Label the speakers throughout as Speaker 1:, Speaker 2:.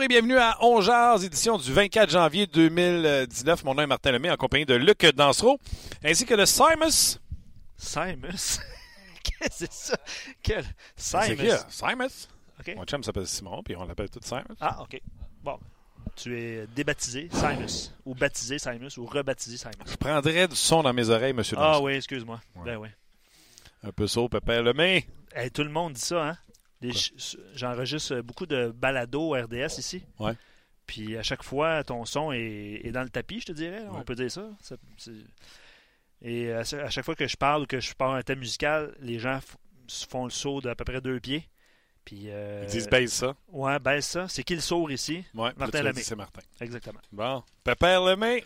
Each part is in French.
Speaker 1: Bonjour et bienvenue à On Jazz, édition du 24 janvier 2019. Mon nom est Martin Lemay en compagnie de Luc Dansereau ainsi que de Simus.
Speaker 2: Simus? Qu'est-ce que c'est ça? Quel?
Speaker 1: C'est qui,
Speaker 2: Simus?
Speaker 1: là? Simus? Mon chum s'appelle Simon, puis on l'appelle tout Simus.
Speaker 2: Ah, OK. Bon. Tu es débaptisé Simus. Ou baptisé Simus. Ou rebaptisé Simus.
Speaker 1: Je prendrais du son dans mes oreilles, monsieur
Speaker 2: Ah
Speaker 1: Dansereau.
Speaker 2: oui, excuse-moi. Ben oui.
Speaker 1: Un peu saut, Pépère Lemay.
Speaker 2: Hey, tout le monde dit ça, hein? J'enregistre beaucoup de balados RDS ici.
Speaker 1: Ouais.
Speaker 2: Puis à chaque fois, ton son est, est dans le tapis, je te dirais. On peut dire ça. Et à, cha- à chaque fois que je parle ou que je parle un thème musical, les gens font le saut d'à peu près deux pieds. Puis, euh,
Speaker 1: Ils disent baisse ça.
Speaker 2: Ouais, baisse ça. C'est qui le sourd ici?
Speaker 1: Ouais,
Speaker 2: Martin Lemay.
Speaker 1: C'est Martin.
Speaker 2: Exactement.
Speaker 1: Bon. Pépère Lemay,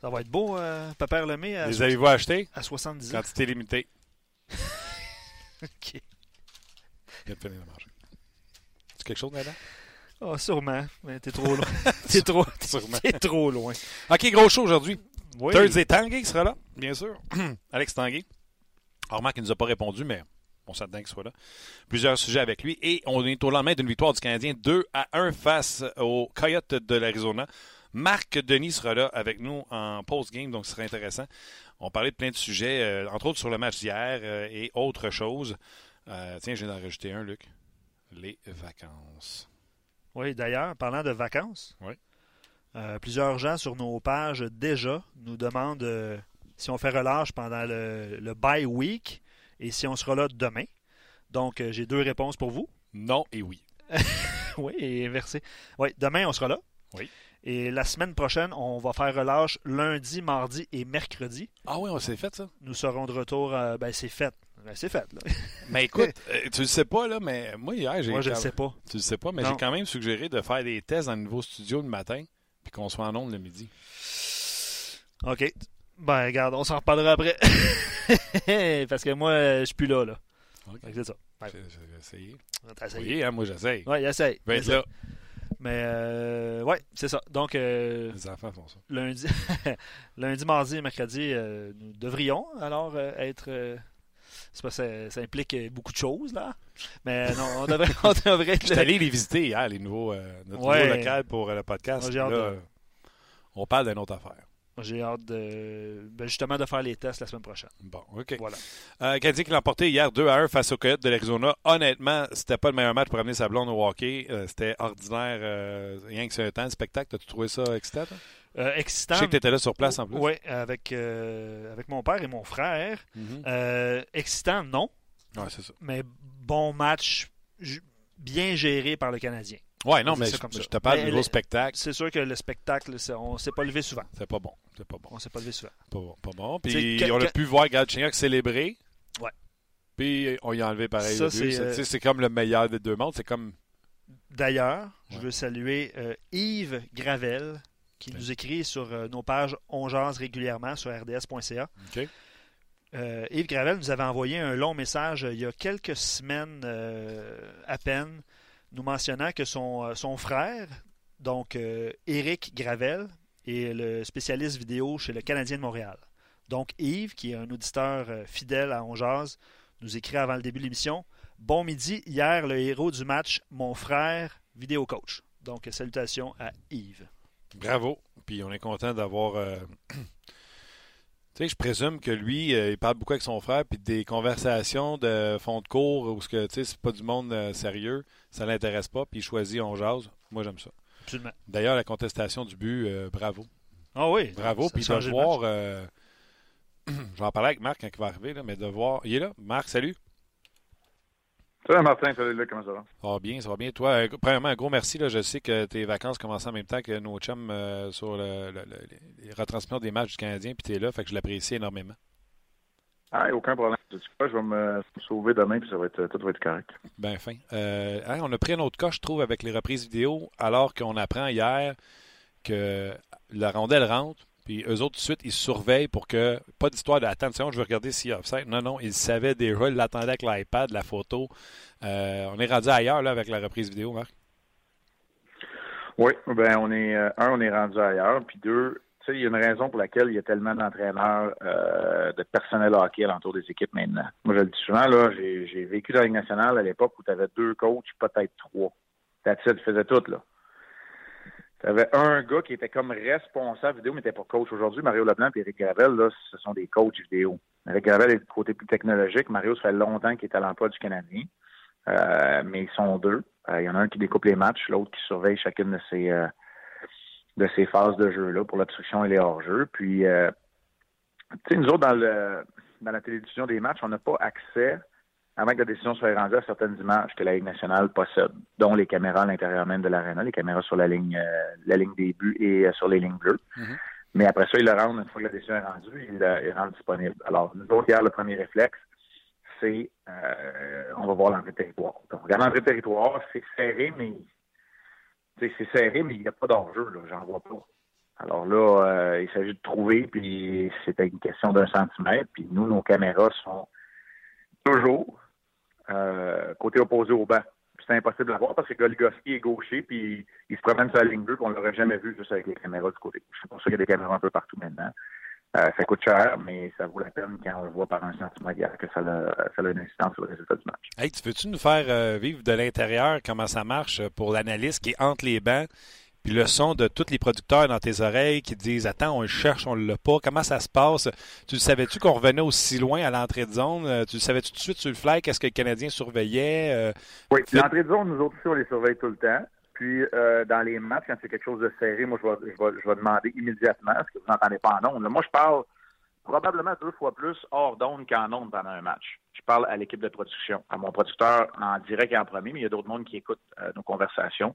Speaker 2: Ça va être beau, euh, Papa Lemay, à,
Speaker 1: les avez-vous achetés?
Speaker 2: à 70 ans.
Speaker 1: Quantité limitée.
Speaker 2: Ok.
Speaker 1: De finir de manger. Tu quelque chose là-dedans?
Speaker 2: Ah, sûrement. Mais t'es trop loin. t'es trop, t'es trop loin.
Speaker 1: OK, gros show aujourd'hui.
Speaker 2: Oui.
Speaker 1: Thursday Tanguay sera là, bien sûr. Alex Tanguay. Remarque qu'il ne nous a pas répondu, mais on s'attend qu'il soit là. Plusieurs sujets avec lui. Et on est au lendemain d'une victoire du Canadien 2 à 1 face aux Coyotes de l'Arizona. Marc Denis sera là avec nous en post-game, donc ce sera intéressant. On parlait de plein de sujets, euh, entre autres sur le match d'hier euh, et autres choses. Euh, tiens, je viens d'en rajouter un, Luc. Les vacances.
Speaker 2: Oui, d'ailleurs, parlant de vacances,
Speaker 1: Oui.
Speaker 2: euh, plusieurs gens sur nos pages déjà nous demandent euh, si on fait relâche pendant le, le bye week et si on sera là demain. Donc, euh, j'ai deux réponses pour vous.
Speaker 1: Non et oui.
Speaker 2: Oui, et inversé. Oui, demain, on sera là.
Speaker 1: Oui.
Speaker 2: Et la semaine prochaine, on va faire relâche lundi, mardi et mercredi.
Speaker 1: Ah oui, on s'est fait ça.
Speaker 2: Nous serons de retour. euh, ben, c'est fait. Ben, c'est fait, là.
Speaker 1: Mais écoute, euh, tu le sais pas, là, mais moi, hier, j'ai.
Speaker 2: Moi, je ne
Speaker 1: quand-
Speaker 2: sais pas.
Speaker 1: Tu le sais pas, mais j'ai quand même suggéré de faire des tests dans le nouveau studio le matin, puis qu'on soit en ondes le midi.
Speaker 2: OK. Ben, regarde, on s'en reparlera après. Parce que moi, euh, je suis plus là, là. C'est ça. Ouais.
Speaker 1: J'ai essayé.
Speaker 2: T'as essayé.
Speaker 1: Oui, hein, moi j'essaye.
Speaker 2: Ouais, il essaye.
Speaker 1: Je vais
Speaker 2: il
Speaker 1: être
Speaker 2: essaye.
Speaker 1: là.
Speaker 2: Mais, euh, ouais, c'est ça. Donc, euh,
Speaker 1: Les enfants font ça.
Speaker 2: lundi, lundi, mardi et mercredi, euh, nous devrions alors euh, être. Euh, c'est pas, ça, ça implique euh, beaucoup de choses, là. Mais non, on devrait, on devrait être
Speaker 1: Je suis
Speaker 2: là.
Speaker 1: allé les visiter hier, les nouveaux, euh, notre
Speaker 2: Ouais.
Speaker 1: nouveau local pour euh, le podcast.
Speaker 2: Moi, j'ai hâte
Speaker 1: Là,
Speaker 2: de-
Speaker 1: euh, On parle d'une autre affaire.
Speaker 2: J'ai hâte de, ben, justement de faire les tests la semaine prochaine.
Speaker 1: Bon, OK.
Speaker 2: Voilà.
Speaker 1: Euh, Canadien qui l'a emporté hier 2 à 1 face aux Coyotes de l'Arizona. Honnêtement, c'était pas le meilleur match pour amener sa blonde au hockey. Euh, c'était ordinaire, euh, rien que c'est un temps de spectacle. As-tu trouvé ça excitant? toi?
Speaker 2: Euh,
Speaker 1: Je
Speaker 2: excitant.
Speaker 1: sais que tu étais là sur place en plus.
Speaker 2: Oui, avec, euh, avec mon père et mon frère.
Speaker 1: Mhm.
Speaker 2: Euh, excitant, non.
Speaker 1: Ouais, c'est ça.
Speaker 2: mais bon match, bien géré par le Canadien.
Speaker 1: Ouais, non, mais je, je te parle
Speaker 2: Mais
Speaker 1: du nouveau
Speaker 2: le-
Speaker 1: spectacle.
Speaker 2: C'est sûr que le spectacle, on s'est pas levé souvent.
Speaker 1: C'est pas bon. C'est pas bon.
Speaker 2: On s'est pas levé souvent.
Speaker 1: Pas bon. Pas bon. Puis
Speaker 2: que-
Speaker 1: on a
Speaker 2: que-
Speaker 1: pu voir Galchenyuk célébrer.
Speaker 2: Ouais.
Speaker 1: Puis on y a enlevé pareil.
Speaker 2: C'est,
Speaker 1: comme le meilleur des deux mondes. C'est comme.
Speaker 2: D'ailleurs, je veux saluer euh, Yves Gravel qui nous écrit sur euh, nos pages On jase régulièrement sur rds.ca. Euh, Yves Gravel nous avait envoyé un long message euh, il y a quelques semaines à peine, nous mentionnant que son, son frère, donc Éric Gravel, est le spécialiste vidéo chez le Canadien de Montréal. Donc Yves, qui est un auditeur fidèle à On Jase, nous écrit avant le début de l'émission Bon midi, hier, le héros du match, mon frère, vidéo coach. Donc, salutations à Yves.
Speaker 1: Bravo. Puis on est content d'avoir. euh, Tu sais, je présume que lui, euh, il parle beaucoup avec son frère, puis des conversations de fond de cours où ce que, tu sais, c'est pas du monde euh, sérieux, ça l'intéresse pas, puis il choisit on jase. Moi, j'aime ça.
Speaker 2: Absolument.
Speaker 1: D'ailleurs, la contestation du but, euh, bravo.
Speaker 2: Ah oui.
Speaker 1: Bravo. Puis de voir. je vais en parler avec Marc quand il va arriver, là, mais de voir. Il est là. Marc, salut.
Speaker 3: Salut Martin, salut Luc, comment ça va?
Speaker 1: Ça va bien, ça va bien. Toi, euh, premièrement, un gros merci. Là, je sais que tes vacances commencent en même temps que nos chums euh, sur le- le- le- les retransmissions des matchs du Canadien, puis tu es là, fait que je l'apprécie énormément.
Speaker 3: Ah, aucun problème. Sais quoi, je vais me me sauver demain, puis ça va être, tout va être correct.
Speaker 1: Ben fin. Euh, hein, on a pris un autre cas, je trouve, avec les reprises vidéo, alors qu'on apprend hier que la rondelle rentre, puis eux autres, tout de suite, ils surveillent pour que. Pas d'histoire de attention, je vais regarder s'il y a offside. Non, non, ils savaient déjà, ils l'attendaient avec l'iPad, la photo. Euh, on est rendu ailleurs, là, avec la reprise vidéo, Marc?
Speaker 3: Oui, ben on est euh, un, on est rendu ailleurs, puis deux, tu sais, il y a une raison pour laquelle il y a tellement d'entraîneurs, euh, de personnel hockey alentour des équipes maintenant. Moi, je le dis souvent, là, j'ai vécu dans la Ligue nationale à l'époque où tu avais deux coachs, peut-être trois. That's it, tu faisais tout, là. Tu avais un gars qui était comme responsable vidéo, mais n'était pas coach. Aujourd'hui, Mario Leblanc et Eric Gravel, là, ce sont des coachs vidéo. Eric Gravel est du côté plus technologique. Mario, ça fait longtemps qu'il est à l'emploi du Canadien. Euh, mais ils sont deux. Euh, Il y en a un qui découpe les matchs, l'autre qui surveille chacune de ces euh, de ces phases de jeu-là pour l'obstruction et les hors-jeux. Puis, euh, tu sais, nous autres, dans, le, dans la télévision des matchs, on n'a pas accès, avant que la décision soit rendue, à certaines images que la Ligue nationale possède, dont les caméras à l'intérieur même de l'aréna, les caméras sur la ligne euh, la ligne des buts et euh, sur les lignes bleues.
Speaker 1: Mhm.
Speaker 3: Mais après ça, ils le rendent, une fois que la décision est rendue, ils le, ils rendent disponible. Alors, nous autres, hier, le premier réflexe, c'est euh, on va voir l'entrée de territoire. Donc, on regarde l'entrée de territoire, c'est serré, mais tu sais, c'est serré, mais il n'y a pas d'enjeu, là, j'en vois pas. Alors là, euh, il s'agit de trouver, puis c'était une question d'un centimètre, puis nous, nos caméras sont toujours euh, côté opposé au banc. C'est impossible à voir parce que Golgoski est gaucher, puis il se promène sur la ligne bleue, puis on l'aurait jamais vu juste avec les caméras du côté. C'est pour ça qu'il y a des caméras un peu partout maintenant. Euh, ça coûte cher, mais ça vaut la peine quand on le voit par un centimètre hier que ça a, une incidence sur le résultat du match.
Speaker 1: Hey, tu veux-tu nous faire euh, vivre de l'intérieur comment ça marche pour l'analyste qui est entre les bancs, puis le son de tous les producteurs dans tes oreilles qui disent Attends, on le cherche, on l'a pas. Comment ça se passe? Tu savais-tu qu'on revenait aussi loin à l'entrée de zone? Euh, Tu savais-tu tout de suite sur le fly? Qu'est-ce que le Canadien surveillait? Euh,
Speaker 3: Oui, l'entrée de zone, nous autres aussi, on les surveille tout le temps. Puis, euh, dans les matchs, quand c'est quelque chose de serré, moi, je vais, demander immédiatement, ce que vous n'entendez pas en ondes. Moi, je parle probablement deux fois plus hors d'onde qu'en onde pendant un match. Je parle à l'équipe de production, à mon producteur en direct et en premier, mais il y a d'autres mondes qui écoutent nos conversations,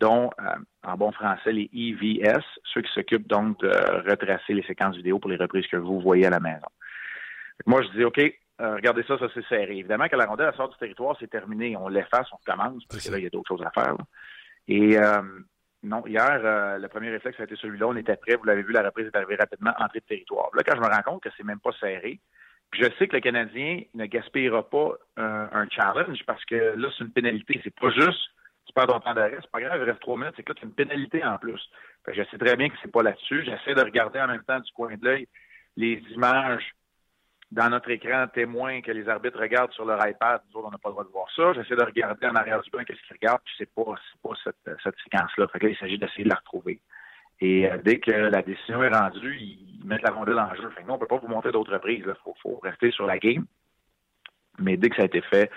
Speaker 3: dont, euh, en bon français, les EVS, ceux qui s'occupent donc de retracer les séquences vidéo pour les reprises que vous voyez à la maison. Moi, je dis, OK, euh, regardez ça, ça c'est serré. Évidemment, quand la rondelle elle sort du territoire, c'est terminé. On l'efface, on recommence, parce que là, il y a d'autres choses à faire. là. Et euh, non, hier, euh, le premier réflexe a été celui-là. On était prêt. Vous l'avez vu, la reprise est arrivée rapidement, entrée de territoire. Là, quand je me rends compte que c'est même pas serré, puis je sais que le Canadien ne gaspillera pas un, un challenge parce que là, c'est une pénalité. C'est pas juste perds ton temps d'arrêt, c'est pas grave, il reste trois minutes, c'est que là, une pénalité en plus. Fait je sais très bien que c'est pas là-dessus. J'essaie de regarder en même temps du coin de l'œil les images dans notre écran témoin que les arbitres regardent sur leur iPad. Nous autres, on n'a pas le droit de voir ça. J'essaie de regarder en arrière du banc qu'est-ce qu'ils regardent, puis c'est pas, pas cette, cette séquence-là. Fait il s'agit d'essayer de la retrouver. Et euh, dès que la décision est rendue, ils mettent la rondelle en jeu. Nous, on peut pas vous montrer d'autres reprises. Il faut rester sur la game. Mais dès que ça a été fait,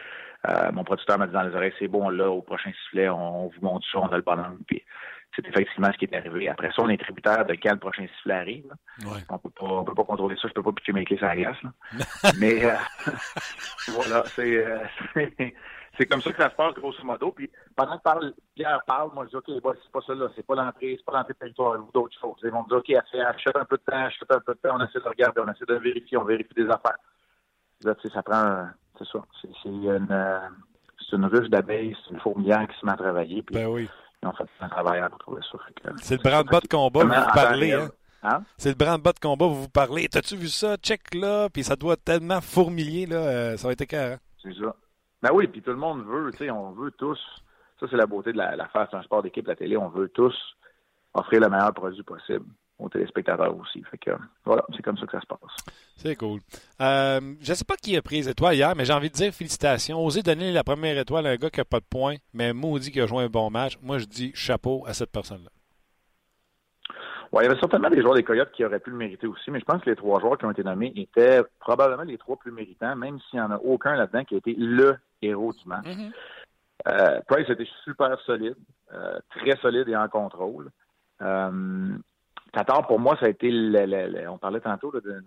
Speaker 3: euh, mon producteur m'a dit dans les oreilles, c'est bon, là, au prochain sifflet, on, vous montre ça, on a le bonhomme. Puis c'est effectivement ce qui est arrivé. Après ça, on est tributaire de quand le prochain sifflet arrive.
Speaker 1: ouais.
Speaker 3: On peut pas, on peut pas contrôler ça. Je peux pas pitcher mes clés sur la glace. là. Mais euh, voilà, c'est, euh, comme ça que ça se passe grosso modo. Puis pendant que parle, Pierre parle, moi je dis ok, bah, c'est pas ça là, c'est pas l'entrée, c'est pas l'entrée de territoire ou d'autres choses. Ils vont me dire ok, achète achète un peu de temps, achète un peu de temps, on essaie de regarder, on essaie de vérifier, on vérifie des affaires. Là, tu sais, ça prend, c'est ça, c'est, une, euh, c'est une ruche d'abeilles, c'est une fourmilière qui se met à travailler. Puis
Speaker 1: Ben oui.
Speaker 3: ils ont fait un travail pour trouver ça.
Speaker 1: C'est le branle-bas de combat, vous parlez. Hein?
Speaker 3: Hein?
Speaker 1: C'est le branle-bas de combat, vous vous parlez. T'as-tu vu ça? Check là. Puis ça doit tellement fourmiller, là. euh, ça va être écœurant.
Speaker 3: C'est ça. Ben oui, puis tout le monde veut, tu sais, on veut tous. Ça, c'est la beauté de la, la faire, c'est un sport d'équipe, la télé. On veut tous offrir le meilleur produit possible aux téléspectateurs aussi. Fait que voilà, c'est comme ça que ça se passe.
Speaker 1: C'est cool. Euh, je sais pas qui a pris les étoiles hier, mais j'ai envie de dire félicitations. Osez donner la première étoile à un gars qui n'a pas de points, mais maudit qui a joué un bon match. Moi, je dis chapeau à cette personne-là.
Speaker 3: Ouais, il y avait certainement des joueurs des Coyotes qui auraient pu le mériter aussi, mais je pense que les trois joueurs qui ont été nommés étaient probablement les trois plus méritants, même s'il n'y en a aucun là-dedans qui a été le héros du match. Euh, Price était super solide, euh, très solide et en contrôle. Euh, Tatar, pour moi, ça a été, le, le, le, on parlait tantôt là, de,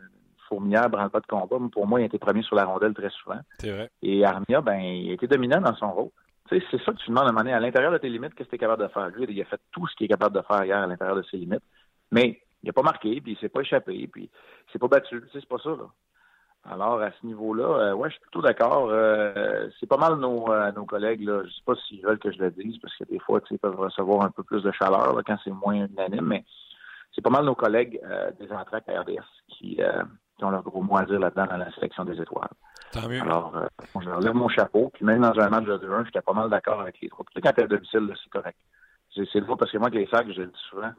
Speaker 3: fourmilière, branle-pas de combat. Pour moi, il a été premier sur la rondelle très souvent.
Speaker 1: Vrai.
Speaker 3: Et Armia, ben, il a été dominant dans son rôle. Tu sais, c'est ça que tu demandes à un moment donné, à l'intérieur de tes limites, qu'est-ce que tu es capable de faire? Lui, il a fait tout ce qu'il est capable de faire hier à l'intérieur de ses limites. Mais il n'a pas marqué, puis il s'est pas échappé, puis il s'est pas battu. C'est pas ça, là. Alors, à ce niveau-là, euh, ouais, je suis plutôt d'accord. Euh, c'est pas mal nos, euh, nos collègues, là. Je sais pas s'ils veulent que je le dise, parce que des fois, tu sais, ils peuvent recevoir un peu plus de chaleur là, quand c'est moins unanime, mais c'est pas mal nos collègues euh, des entraques à RDS qui, euh, qui ont leur gros mot à dire là-dedans dans la sélection des étoiles.
Speaker 1: Tant mieux.
Speaker 3: Alors, euh, je leur lève mon chapeau, puis même dans un match de 2-1, j'étais pas mal d'accord avec les trois. Puis quand t'es à domicile, c'est correct. C'est drôle parce que moi, avec les sacs, je le dis souvent,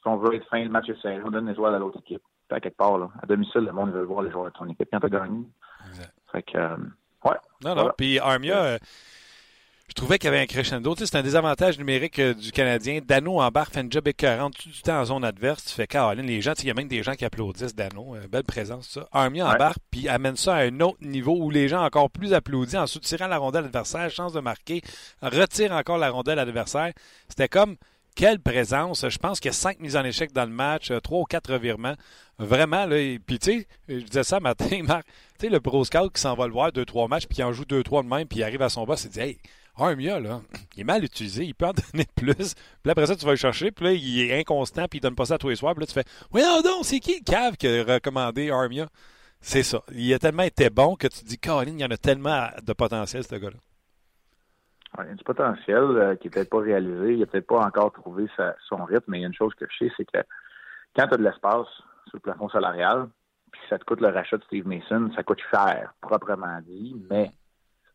Speaker 3: si on veut être fin, le match est serré, on donne les étoiles à l'autre équipe. Puis à quelque part, là, à domicile, le monde veut voir les joueurs de ton équipe. Quand t'as gagné,
Speaker 1: Exact.
Speaker 3: fait que, ouais.
Speaker 1: Non, non.
Speaker 3: Voilà.
Speaker 1: Puis Armia, je trouvais qu'il y avait un crescendo. Tu sais, c'est un désavantage numérique euh, du Canadien. Dano embarque, fait une job écœurante tout du temps en zone adverse. Tu fais Caroline, les gens, tu sais, il y a même des gens qui applaudissent Dano. Euh, belle présence, ça. Armia
Speaker 3: Ouais.
Speaker 1: embarque, puis amène ça à un autre niveau où les gens encore plus applaudissent en soutirant la rondelle adversaire, chance de marquer, retire encore la rondelle adversaire. C'était comme quelle présence. Je pense qu'il y a cinq mises en échec dans le match, euh, trois ou quatre revirements. Vraiment, là. et- Puis, tu sais, je disais ça matin, Marc, tu sais, le pro scout qui s'en va le voir deux, trois matchs, puis qui en joue deux, trois de même, puis il arrive à son boss, il dit, hey, Armia, là, il est mal utilisé, il peut en donner plus. Puis après ça, tu vas le chercher, puis là, il est inconstant, puis il donne pas ça tous les soirs, puis là, tu fais, oui, non, non, c'est qui le cave qui a recommandé Armia? C'est ça. Il a tellement été bon que tu te dis, Caroline, il y en a tellement de potentiel, ce gars-là.
Speaker 3: Il y a du potentiel euh, qui n'est peut-être pas réalisé. Il n'a peut-être pas encore trouvé son rythme, mais il y a une chose que je sais, c'est que quand tu as de l'espace sur le plafond salarial, puis ça te coûte le rachat de Steve Mason, ça coûte cher, proprement dit, mais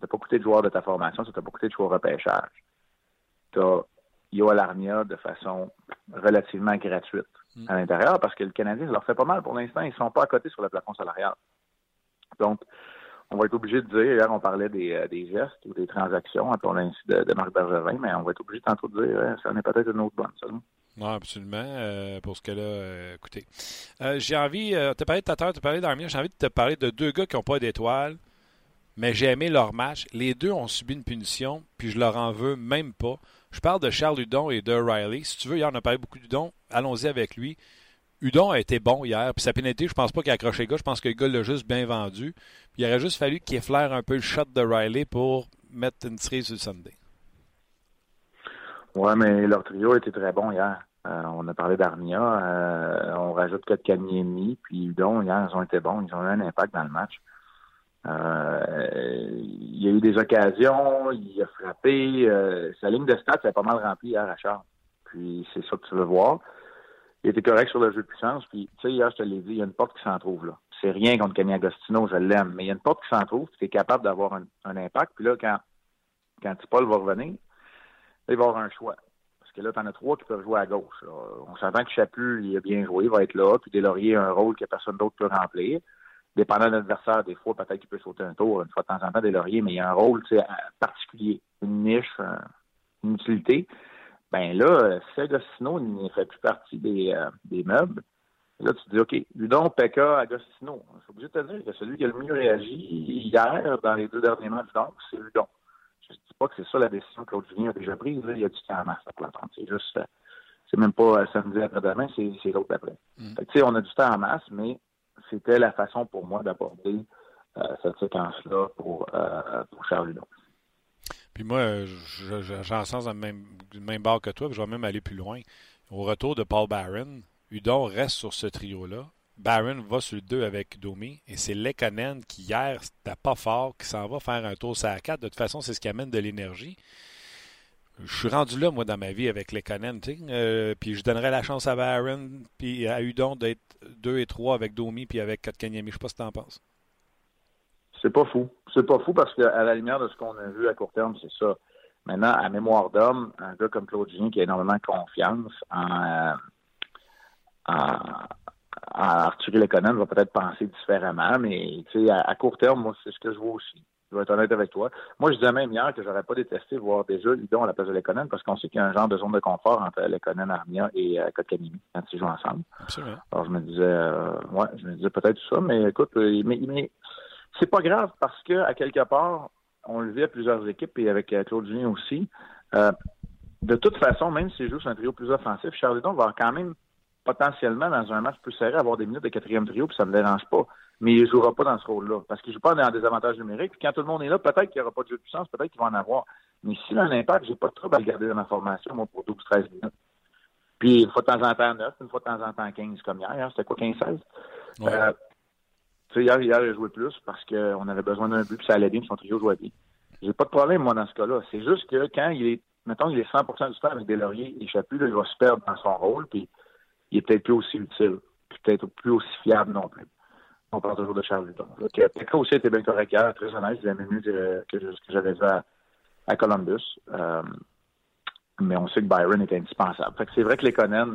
Speaker 3: t'a pas coûté de joueur de ta formation, ça t'a pas coûté de joueur repêchage. Tu as Yoel Armia de façon relativement gratuite à l'intérieur, parce que le Canadien, ça leur fait pas mal pour l'instant. Ils sont pas à côté sur le plafond salarial. Donc, on va être obligé de dire, hier on parlait des, euh, des gestes ou des transactions, appelons ainsi de, de Marc Bergevin, mais on va être obligé tantôt de dire, hein, ça en est peut-être une autre bonne, ça. non?
Speaker 1: Non, absolument. euh, pour ce cas-là, euh, écoutez. Euh, j'ai envie, euh, tu as parlé de Tatar, tu as parlé d'Armia, j'ai envie de te parler de deux gars qui n'ont pas d'étoiles, mais j'ai aimé leur match. Les deux ont subi une punition, puis je leur en veux même pas. Je parle de Charles Hudon et de Riley. Si tu veux, hier, on a parlé beaucoup d'Hudon. Allons-y avec lui. Hudon a été bon hier, puis sa pénalité, je pense pas qu'il a accroché le gars. Je pense que le gars l'a juste bien vendu. Il aurait juste fallu qu'il effleure un peu le shot de Riley pour mettre une cerise sur le Sunday.
Speaker 3: Ouais, mais leur trio était très bon hier. Euh, on a parlé d'Armia, euh, on rajoute Kotkaniemi, puis Udon, hier, ils ont été bons, ils ont eu un impact dans le match. Euh, il y a eu des occasions, il a frappé. euh, sa ligne de stats est pas mal remplie hier à Charles. Puis c'est ça que tu veux voir. Il était correct sur le jeu de puissance. Puis, tu sais, hier, je te l'ai dit, il y a une porte qui s'en trouve là. C'est rien contre Kenny Agostino, je l'aime, mais il y a une porte qui s'en trouve, tu es capable d'avoir un, impact. Puis là, quand, quand Paul va revenir, il va avoir un choix. Parce que là, tu en as trois qui peuvent jouer à gauche. là. On s'entend que Chaput, il a bien joué, il va être là. Puis Deslauriers a un rôle que personne d'autre peut remplir. Dépendant de l'adversaire, des fois, peut-être qu'il peut sauter un tour une fois de temps en temps Deslauriers, mais il y a un rôle tu sais, à- particulier, une niche, un- une utilité. Ben là, Agostino ne fait plus partie des, euh, des meubles, là, tu te dis, OK, Ludon, Pekka, Agostino. Je suis obligé de te dire que celui qui a le mieux réagi hier, dans les deux derniers matchs, donc, c'est Ludon. Je ne dis pas que c'est ça la décision que Claude Julien a déjà prise. Là. Il y a du temps en masse pour l'entendre. C'est juste, euh, c'est même pas euh, samedi après-demain, c'est, l'autre d'après.
Speaker 1: Mm.
Speaker 3: Fait que, tu sais, on a du temps en masse, mais c'était la façon pour moi d'aborder euh, cette séquence-là pour, euh, pour Charles Ludon.
Speaker 1: Puis moi, euh, je- je- sens dans le même, même que toi, puis je vais même aller plus loin. Au retour de Paul Barron, Udon reste sur ce trio-là. Barron va sur le 2 avec Domi, et c'est Lekanen qui, hier, c'était pas fort, qui s'en va faire un tour sur la 4. De toute façon, c'est ce qui amène de l'énergie. Je suis rendu là, moi, dans ma vie avec tu sais. Euh, puis je donnerais la chance à Barron, puis à Udon d'être 2 et 3 avec Domi, puis avec Kotkaniemi. Je sais pas ce que t'en penses.
Speaker 3: C'est pas fou. C'est pas fou parce qu'à la lumière de ce qu'on a vu à court terme, c'est ça. Maintenant, à mémoire d'homme, un gars comme Claude qui a énormément confiance en, euh, en, en Arthur Leconen va peut-être penser différemment, mais tu à, à court terme, moi, c'est ce que je vois aussi. Je vais être honnête avec toi. Moi, je disais même hier que j'aurais pas détesté voir déjà Lidon à la place de Leconen parce qu'on sait qu'il y a un genre de zone de confort entre Leconen, Armia et euh, quand ils jouent ensemble.
Speaker 1: Absolument.
Speaker 3: Alors, je me disais, euh, ouais, je me disais peut-être ça, mais écoute, euh, mais, mais c'est pas grave parce que, à quelque part, on le vit à plusieurs équipes et avec euh, Claude Julien aussi. De toute façon, même s'il joue sur un trio plus offensif, Charledon va quand même potentiellement, dans un match plus serré, avoir des minutes de quatrième trio, puis ça ne me dérange pas. Mais il ne jouera pas dans ce rôle-là, parce qu'il ne joue pas dans des avantages numériques. Puis quand tout le monde est là, peut-être qu'il n'y aura pas de jeu de puissance, peut-être qu'il va en avoir. Mais si a un impact, j'ai pas de trouble à le garder dans ma formation, moi, pour 12-13 minutes. Puis une fois de temps en temps 9, une fois de temps en temps 15, comme hier. Hein, C'était quoi, 15-16?
Speaker 1: Ouais.
Speaker 3: Euh, tu sais, hier, hier, il a joué plus parce qu'on avait besoin d'un but, puis ça allait bien, puis son trio jouait bien. J'ai pas de problème, moi, dans ce cas-là. C'est juste que quand il est, mettons, il est 100% du temps avec des lauriers, il échappe plus, il va se perdre dans son rôle, puis il est peut-être plus aussi utile, puis peut-être plus aussi fiable non plus. On parle toujours de Charleton. Donc, Pekka aussi était bien correct hier, très honnête, il aimé mieux que, que, ce que j'avais vu à, à Columbus. Euh, mais on sait que Byron est indispensable. Fait que c'est vrai que les Conan,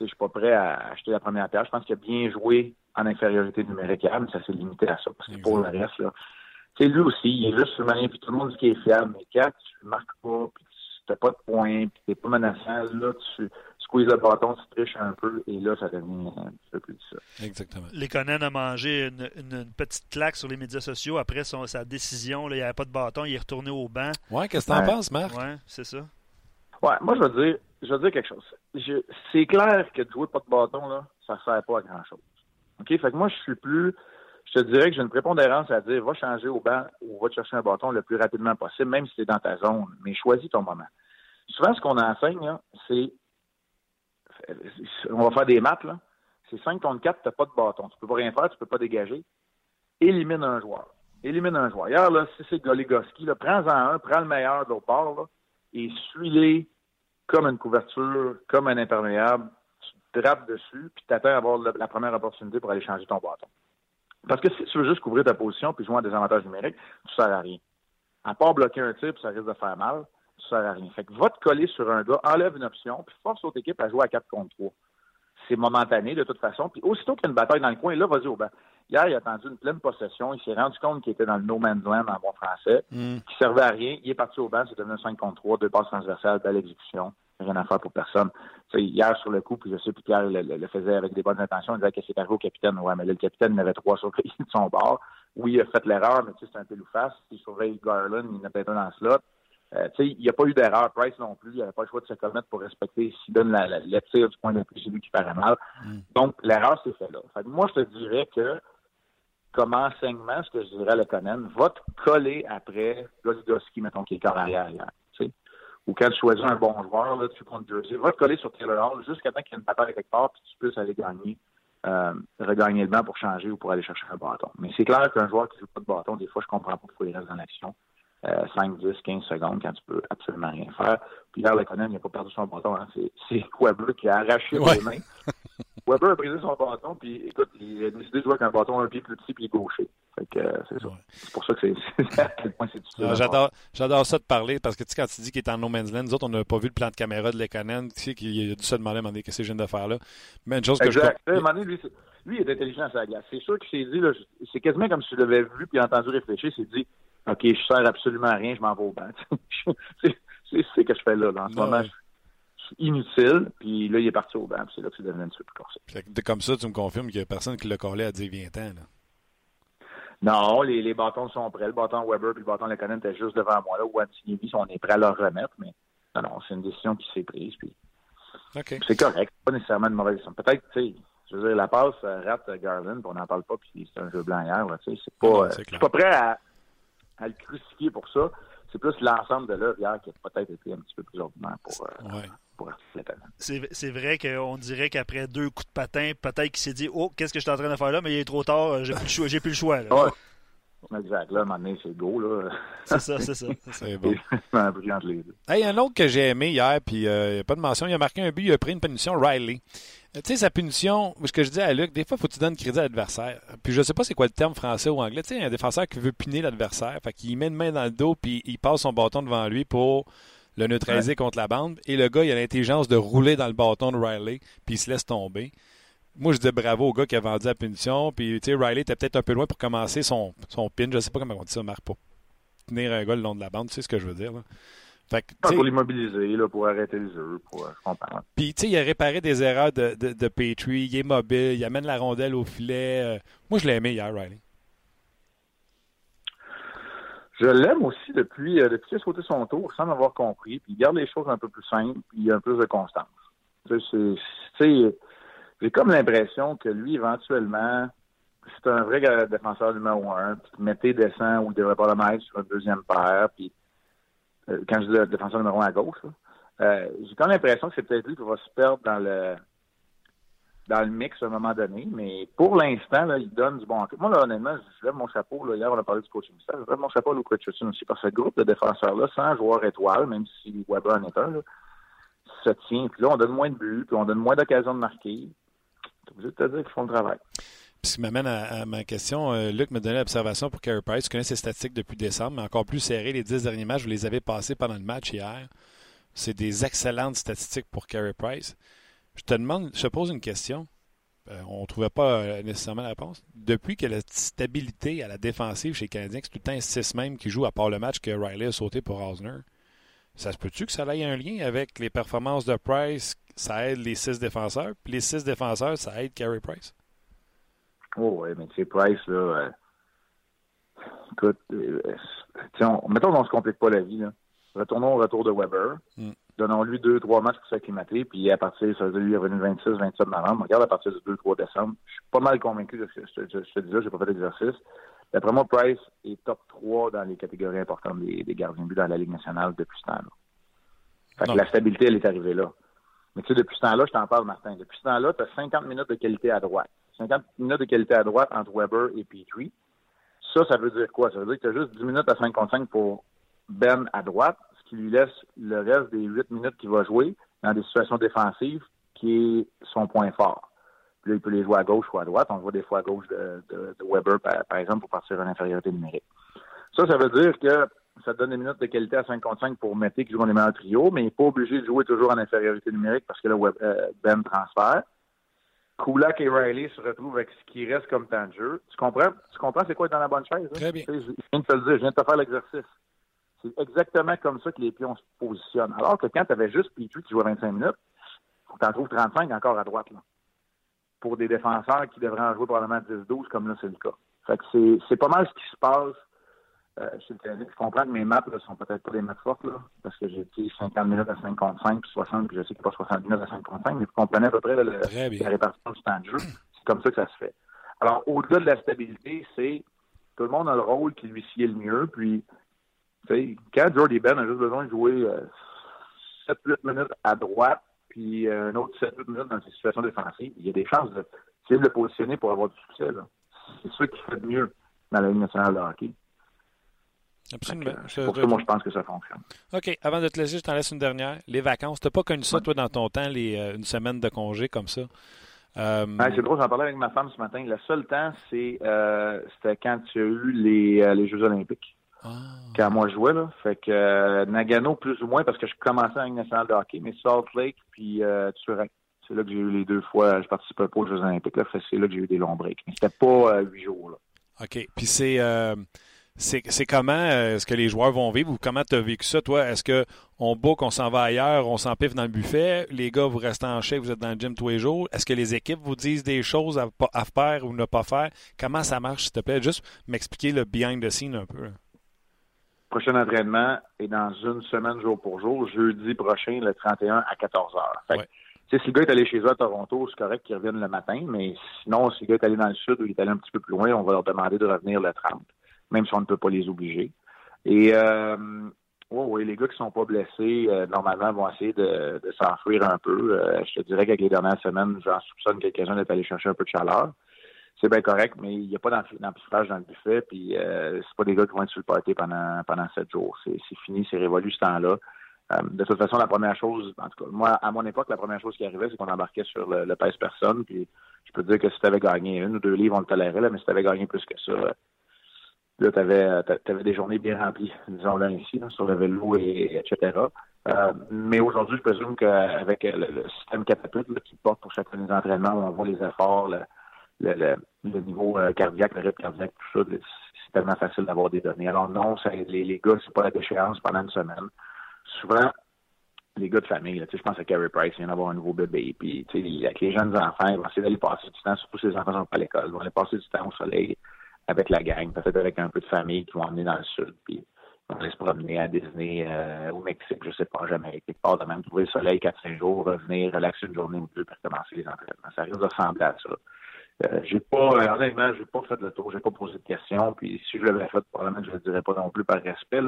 Speaker 3: je suis pas prêt à acheter la première paire. Je pense qu'il a bien joué en infériorité numérique hier, mais ça s'est limité à ça. Parce que pour le reste, là, sais, lui aussi, il est juste humain, puis tout le monde dit qu'il est fiable, mais quand tu marques pas, puis tu n'as pas de points, puis t'es pas menaçant, là, tu squeezes le bâton, tu triches un peu, et là, ça devient un peu plus ça.
Speaker 1: Exactement.
Speaker 2: Lekonen a mangé une, une, une, petite claque sur les médias sociaux après son, sa décision. Là, il n'y avait pas de bâton, il est retourné au banc.
Speaker 1: Ouais, qu'est-ce que t'en
Speaker 3: Ouais.
Speaker 1: penses, Marc?
Speaker 2: Ouais, c'est ça.
Speaker 3: Ouais, moi, je veux dire, je veux dire quelque chose. Je- C'est clair que de jouer pas de bâton, là, ça sert pas à grand-chose. OK? Fait que moi, je suis plus. Je te dirais que j'ai une prépondérance à dire va changer au banc ou va te chercher un bâton le plus rapidement possible, même si c'est dans ta zone, mais choisis ton moment. Souvent, ce qu'on enseigne, là, c'est. On va faire des maths, là. C'est 5 contre 4, tu pas de bâton. Tu peux pas rien faire, tu peux pas dégager. Élimine un joueur. Élimine un joueur. Hier, là, si c'est Goligoski, prends-en un, prends le meilleur de l'autre part, là, et suis-les comme une couverture, comme un imperméable. Tu drapes dessus, puis tu attends à avoir la, première opportunité pour aller changer ton bâton. Parce que si tu veux juste couvrir ta position puis jouer à des avantages numériques, tu ne sers à rien. À part bloquer un tir, puis ça risque de faire mal, tu sers à rien. Fait que va te coller sur un gars, enlève une option, puis force l'autre équipe à jouer à 4 contre 3. C'est momentané de toute façon. Puis aussitôt qu'il y a une bataille dans le coin, là, vas-y au banc. Hier, il a attendu une pleine possession. Il s'est rendu compte qu'il était dans le no man's land en bon français,
Speaker 1: Hmm.
Speaker 3: qui servait à rien. Il est parti au banc, c'est devenu un 5 contre 3, deux passes transversales, belle exécution. Rien à faire pour personne. Hier, sur le coup, puis je sais, puis Pierre le, le- le faisait avec des bonnes intentions, il disait que c'est arrivé au capitaine. Ouais, mais là, le capitaine, il avait trois surveillés de son bord. Oui, il a fait l'erreur, mais tu sais, c'est un peu ou face. Il surveille Garland, il en a peut-être un dans le slot. Euh, il n'y a pas eu d'erreur. Price non plus. Il n'avait pas le choix de se commettre pour respecter. S'il donne la, la, du point de vue, c'est lui qui paraît mal. Donc, l'erreur s'est faite là. Fait que moi, je te dirais que, comme enseignement, ce que je dirais à le Conan, va te coller après Goligoski, mettons, qui est corps arrière hier. Ou quand tu choisis un bon joueur, là, tu contre Jersey, va te coller sur Taylor Hall jusqu'à temps qu'il y ait une bataille quelque part, puis tu puisses aller gagner, euh, regagner le banc pour changer ou pour aller chercher un bâton. Mais c'est clair qu'un joueur qui joue pas de bâton, des fois, je comprends pas pourquoi il reste dans l'action. Euh, 5, 10, 15 secondes quand tu peux absolument rien faire. Puis là, le Conan, il n'a pas perdu son bâton. Hein. C'est, Weber qui a arraché
Speaker 1: Ouais.
Speaker 3: les mains. Weber a brisé son bâton, puis écoute, il a décidé de jouer avec un bâton un pied plus petit puis gaucher. Euh, c'est ça.
Speaker 1: Ouais.
Speaker 3: C'est pour ça que c'est, à quel point c'est utile.
Speaker 1: J'adore, ça de parler parce que tu sais, quand tu dis qu'il est en no man's land, nous autres, on n'a pas vu le plan de caméra de Lekonen. Tu sais qu'il a dû se demander, demander qu'est-ce que je viens de faire là. Mais une chose que
Speaker 3: Exact.
Speaker 1: je
Speaker 3: À donné, lui, lui, il est intelligent sur la glace. C'est sûr qu'il s'est dit, c'est quasiment comme si je l'avais vu puis entendu réfléchir. Il s'est dit, OK, je sers absolument à rien, je m'en vais au banc. c'est ce que je fais là. En ce
Speaker 1: Ouais,
Speaker 3: moment,
Speaker 1: ouais.
Speaker 3: je suis inutile. Puis là, il est parti au banc. C'est là que c'est devenu un petit peu plus corsé.
Speaker 1: Comme ça, tu me confirmes qu'il n'y a personne qui l'a collé à dire viens-t'en. là.
Speaker 3: Non, les, les bâtons sont prêts. Le bâton Weber puis le bâton Lekonen étaient juste devant moi. Là, Antinibi, on est prêt à leur remettre. Mais non, non, c'est une décision qui s'est prise. Puis c'est correct. Pas nécessairement une mauvaise décision. Peut-être, tu sais, je veux dire, la passe euh, rate euh, Garland, puis on n'en parle pas, puis c'est un jeu blanc hier. là, tu sais, c'est pas, euh, je suis pas prêt à, à le crucifier pour ça. C'est plus l'ensemble de l'œuvre hier qui a peut-être été un petit peu plus ordinaire pour, euh,
Speaker 1: Ouais.
Speaker 3: pour.
Speaker 2: C'est c'est vrai qu'on dirait qu'après deux coups de patin, peut-être qu'il s'est dit Oh, qu'est-ce que je suis en train de faire là, mais il est trop tard, euh, j'ai plus le choix. J'ai plus le choix là.
Speaker 3: Ouais. Exact. Là, à un moment donné, c'est go, là.
Speaker 2: C'est ça, c'est ça. c'est
Speaker 1: bon.
Speaker 3: Les deux.
Speaker 1: Hey, un autre que j'ai aimé hier, puis euh, il n'y a pas de mention, il a marqué un but, il a pris une punition, Riley. Tu sais, sa punition, ce que je dis à Luc, des fois, il faut que tu donnes crédit à l'adversaire. Puis je sais pas c'est quoi le terme français ou anglais. Tu sais, un défenseur qui veut piner l'adversaire, fait qu'il met une main dans le dos, puis il passe son bâton devant lui pour le neutraliser contre la bande. Et le gars, il a l'intelligence de rouler dans le bâton de Riley, puis il se laisse tomber. Moi, je dis bravo au gars qui a vendu la punition. Puis, tu sais, Riley était peut-être un peu loin pour commencer son, son pin. Je sais pas comment on dit ça, Marc, pour tenir un gars le long de la bande. Tu sais ce que je veux dire, là. Fait que, tu sais,
Speaker 3: Pour l'immobiliser, pour arrêter le jeu, pour, euh, je comprends.
Speaker 1: puis, tu sais, il a réparé des erreurs de, de, de Petrie. Il est mobile. Il amène la rondelle au filet. Euh, moi, je l'ai aimé hier, Riley.
Speaker 3: Je l'aime aussi depuis, euh, depuis qu'il a sauté son tour, sans avoir compris, puis il garde les choses un peu plus simples, puis il y a un peu de constance. J'ai comme l'impression que lui, éventuellement, c'est un vrai défenseur numéro un, puis mettez descend ou il devrait pas le mettre sur une deuxième paire, puis quand je dis le défenseur numéro un à gauche, euh, j'ai comme l'impression que c'est peut-être lui qui va se perdre dans le dans le mix à un moment donné, mais pour l'instant, il donne du bon. Moi, là, honnêtement, je lève mon chapeau. Là, hier, on a parlé du coaching. Je lève mon chapeau à Luke Richardson aussi, parce que ce groupe de défenseurs-là, sans joueur étoile, même si Weber en est un, là, se tient. Puis là, on donne moins de buts, puis on donne moins d'occasions de marquer. T'es obligé de te dire qu'ils font le travail.
Speaker 1: Ce qui m'amène à, ma question, euh, Luc me donnait l'observation pour Carey Price. Tu connais ses statistiques depuis décembre, mais encore plus serré. Les dix derniers matchs, vous les avez passés pendant le match hier. C'est des excellentes statistiques pour Carey Price. Je te demande, je te pose une question. Euh, on ne trouvait pas euh, nécessairement la réponse. Depuis que la stabilité à la défensive chez les Canadiens, c'est tout le temps un 6 même qui joue à part le match que Riley a sauté pour Osner, ça se peut-tu que ça ait un lien avec les performances de Price, ça aide les six défenseurs, puis les six défenseurs, ça aide Carey Price?
Speaker 3: Oh oui, mais c'est Price, là. Euh, écoute, euh, on, mettons qu'on ne se complique pas la vie, là. Retournons au retour de Weber. Mm. Donnons-lui deux, trois matchs pour s'acclimater, puis à partir, ça veut dire, lui, il est revenu 26, 27 novembre. Regarde à partir du 2-3 décembre. Je suis pas mal convaincu de ce que je, te dis là, j'ai pas fait d'exercice. D'après moi, Price est top 3 dans les catégories importantes des, gardiens de but dans la Ligue nationale depuis ce temps-là. Fait que la stabilité, elle est arrivée là. Mais tu sais, depuis ce temps-là, je t'en parle, Martin. Depuis ce temps-là, tu as 50 minutes de qualité à droite. 50 minutes de qualité à droite entre Weber et Petrie. Ça, ça veut dire quoi? Ça veut dire que tu as juste 10 minutes à 55 pour Ben à droite, ce qui lui laisse le reste des 8 minutes qu'il va jouer dans des situations défensives qui est son point fort. Puis là, il peut les jouer à gauche ou à droite. On le voit des fois à gauche de, Weber, par, exemple, pour partir en infériorité numérique. Ça, ça veut dire que ça donne des minutes de qualité à 55 pour Mété qui joue dans les meilleurs trios, mais il n'est pas obligé de jouer toujours en infériorité numérique parce que là, euh, Ben transfère. Kulak et Riley se retrouvent avec ce qui reste comme temps de jeu. Tu comprends? Tu comprends c'est quoi être dans la bonne chaise? Hein?
Speaker 1: Très bien.
Speaker 3: Je viens de te le dire, je viens de te faire l'exercice. C'est exactement comme ça que les pions se positionnent. Alors que quand tu avais juste Petrie qui jouait 25 minutes, tu en trouves 35 encore à droite. Là, pour des défenseurs qui devraient en jouer probablement 10-12, comme là, c'est le cas. Fait que c'est pas mal ce qui se passe euh, je, je comprends que mes maths ne sont peut-être pas des maths fortes, là, parce que j'ai été 50 minutes à 55, puis 60, puis je sais a pas 60 minutes à 55, mais vous comprenez à peu près le, la répartition du temps de jeu. C'est comme ça que ça se fait. Alors, au-delà de la stabilité, c'est tout le monde a le rôle qui lui sied le mieux, puis quand Jordy Ben a juste besoin de jouer euh, 7-8 minutes à droite, puis euh, un autre 7-8 minutes dans ses situations défensives, il y a des chances de, de le positionner pour avoir du succès. C'est ça qui fait de mieux dans la Ligue nationale de hockey.
Speaker 1: Absolument.
Speaker 3: C'est pour ça, moi, je pense que ça fonctionne.
Speaker 1: OK. Avant de te laisser, je t'en laisse une dernière. Les vacances. Tu n'as pas connu ça, toi, dans ton temps, les, euh, une semaine de congé comme ça?
Speaker 3: Euh... c'est drôle, j'en parlais avec ma femme ce matin. Le seul temps, c'est euh, c'était quand tu as eu les, euh, les Jeux olympiques. Ah. Quand moi je jouais, là. Fait que Nagano, plus ou moins, parce que je commençais avec nationale de hockey, mais Salt Lake puis Turin. C'est là que j'ai eu les deux fois. Je participais pas aux Jeux olympiques. Là. C'est là que j'ai eu des longs breaks. Mais c'était pas huit jours. Là.
Speaker 1: OK. Puis c'est c'est comment euh, est-ce que les joueurs vont vivre ou comment tu as vécu ça, toi? Est-ce qu'on book, on s'en va ailleurs, on s'empiffe dans le buffet, les gars, vous restez en chèque, vous êtes dans le gym tous les jours? Est-ce que les équipes vous disent des choses à, faire ou ne pas faire? Comment ça marche, s'il te plaît? Juste m'expliquer le behind the scene un peu.
Speaker 3: Prochain entraînement est dans une semaine jour pour jour, jeudi prochain, le 31 à 14 h. Si le gars est allé chez eux à Toronto, c'est correct qu'il revienne le matin, mais sinon, si le gars est allé dans le sud ou il est allé un petit peu plus loin, on va leur demander de revenir le 30 même si on ne peut pas les obliger. Et euh, oui, les gars qui sont pas blessés, euh, normalement, vont essayer de, s'enfuir un peu. Euh, je te dirais qu'avec les dernières semaines, j'en soupçonne quelques-uns d'être allés chercher un peu de chaleur. C'est bien correct, mais il n'y a pas d'amplifiage dans le buffet, puis euh, c'est pas des gars qui vont être sur le party pendant pendant sept jours. C'est fini, c'est révolu ce temps-là. de toute façon, la première chose, en tout cas, moi, à mon époque, la première chose qui arrivait, c'est qu'on embarquait sur le, le pèse-personne, puis je peux te dire que si tu avais gagné une ou deux livres, on le tolérait, mais si tu avais gagné plus que ça, tu avais, euh, des journées bien remplies, disons-le ainsi, sur le vélo, et, etc. Euh, mais aujourd'hui, je présume qu'avec le, système catapulte qui porte pour chacun des entraînements, on voit les efforts, le, niveau euh, cardiaque, le rythme cardiaque, tout ça, c'est tellement facile d'avoir des données. Alors non, les, les gars, c'est pas la déchéance pendant une semaine. Souvent, les gars de famille, là, je pense à Carey Price, il vient d'avoir un nouveau bébé, puis avec les jeunes enfants, ils vont essayer d'aller passer du temps, surtout si les enfants sont pas à l'école, ils vont aller passer du temps au soleil avec la gang, peut-être avec un peu de famille qui vont emmener dans le sud, puis on va se promener à Disney, euh, au Mexique, je sais pas, jamais quelque part de même, trouver le soleil 4-5 jours, revenir, relaxer une journée ou deux, puis commencer les entraînements. Ça risque de ressembler à ça. Euh, j'ai pas, euh, honnêtement, j'ai pas fait le tour, j'ai pas posé de questions, puis si je l'avais fait, probablement, je le dirais pas non plus par respect,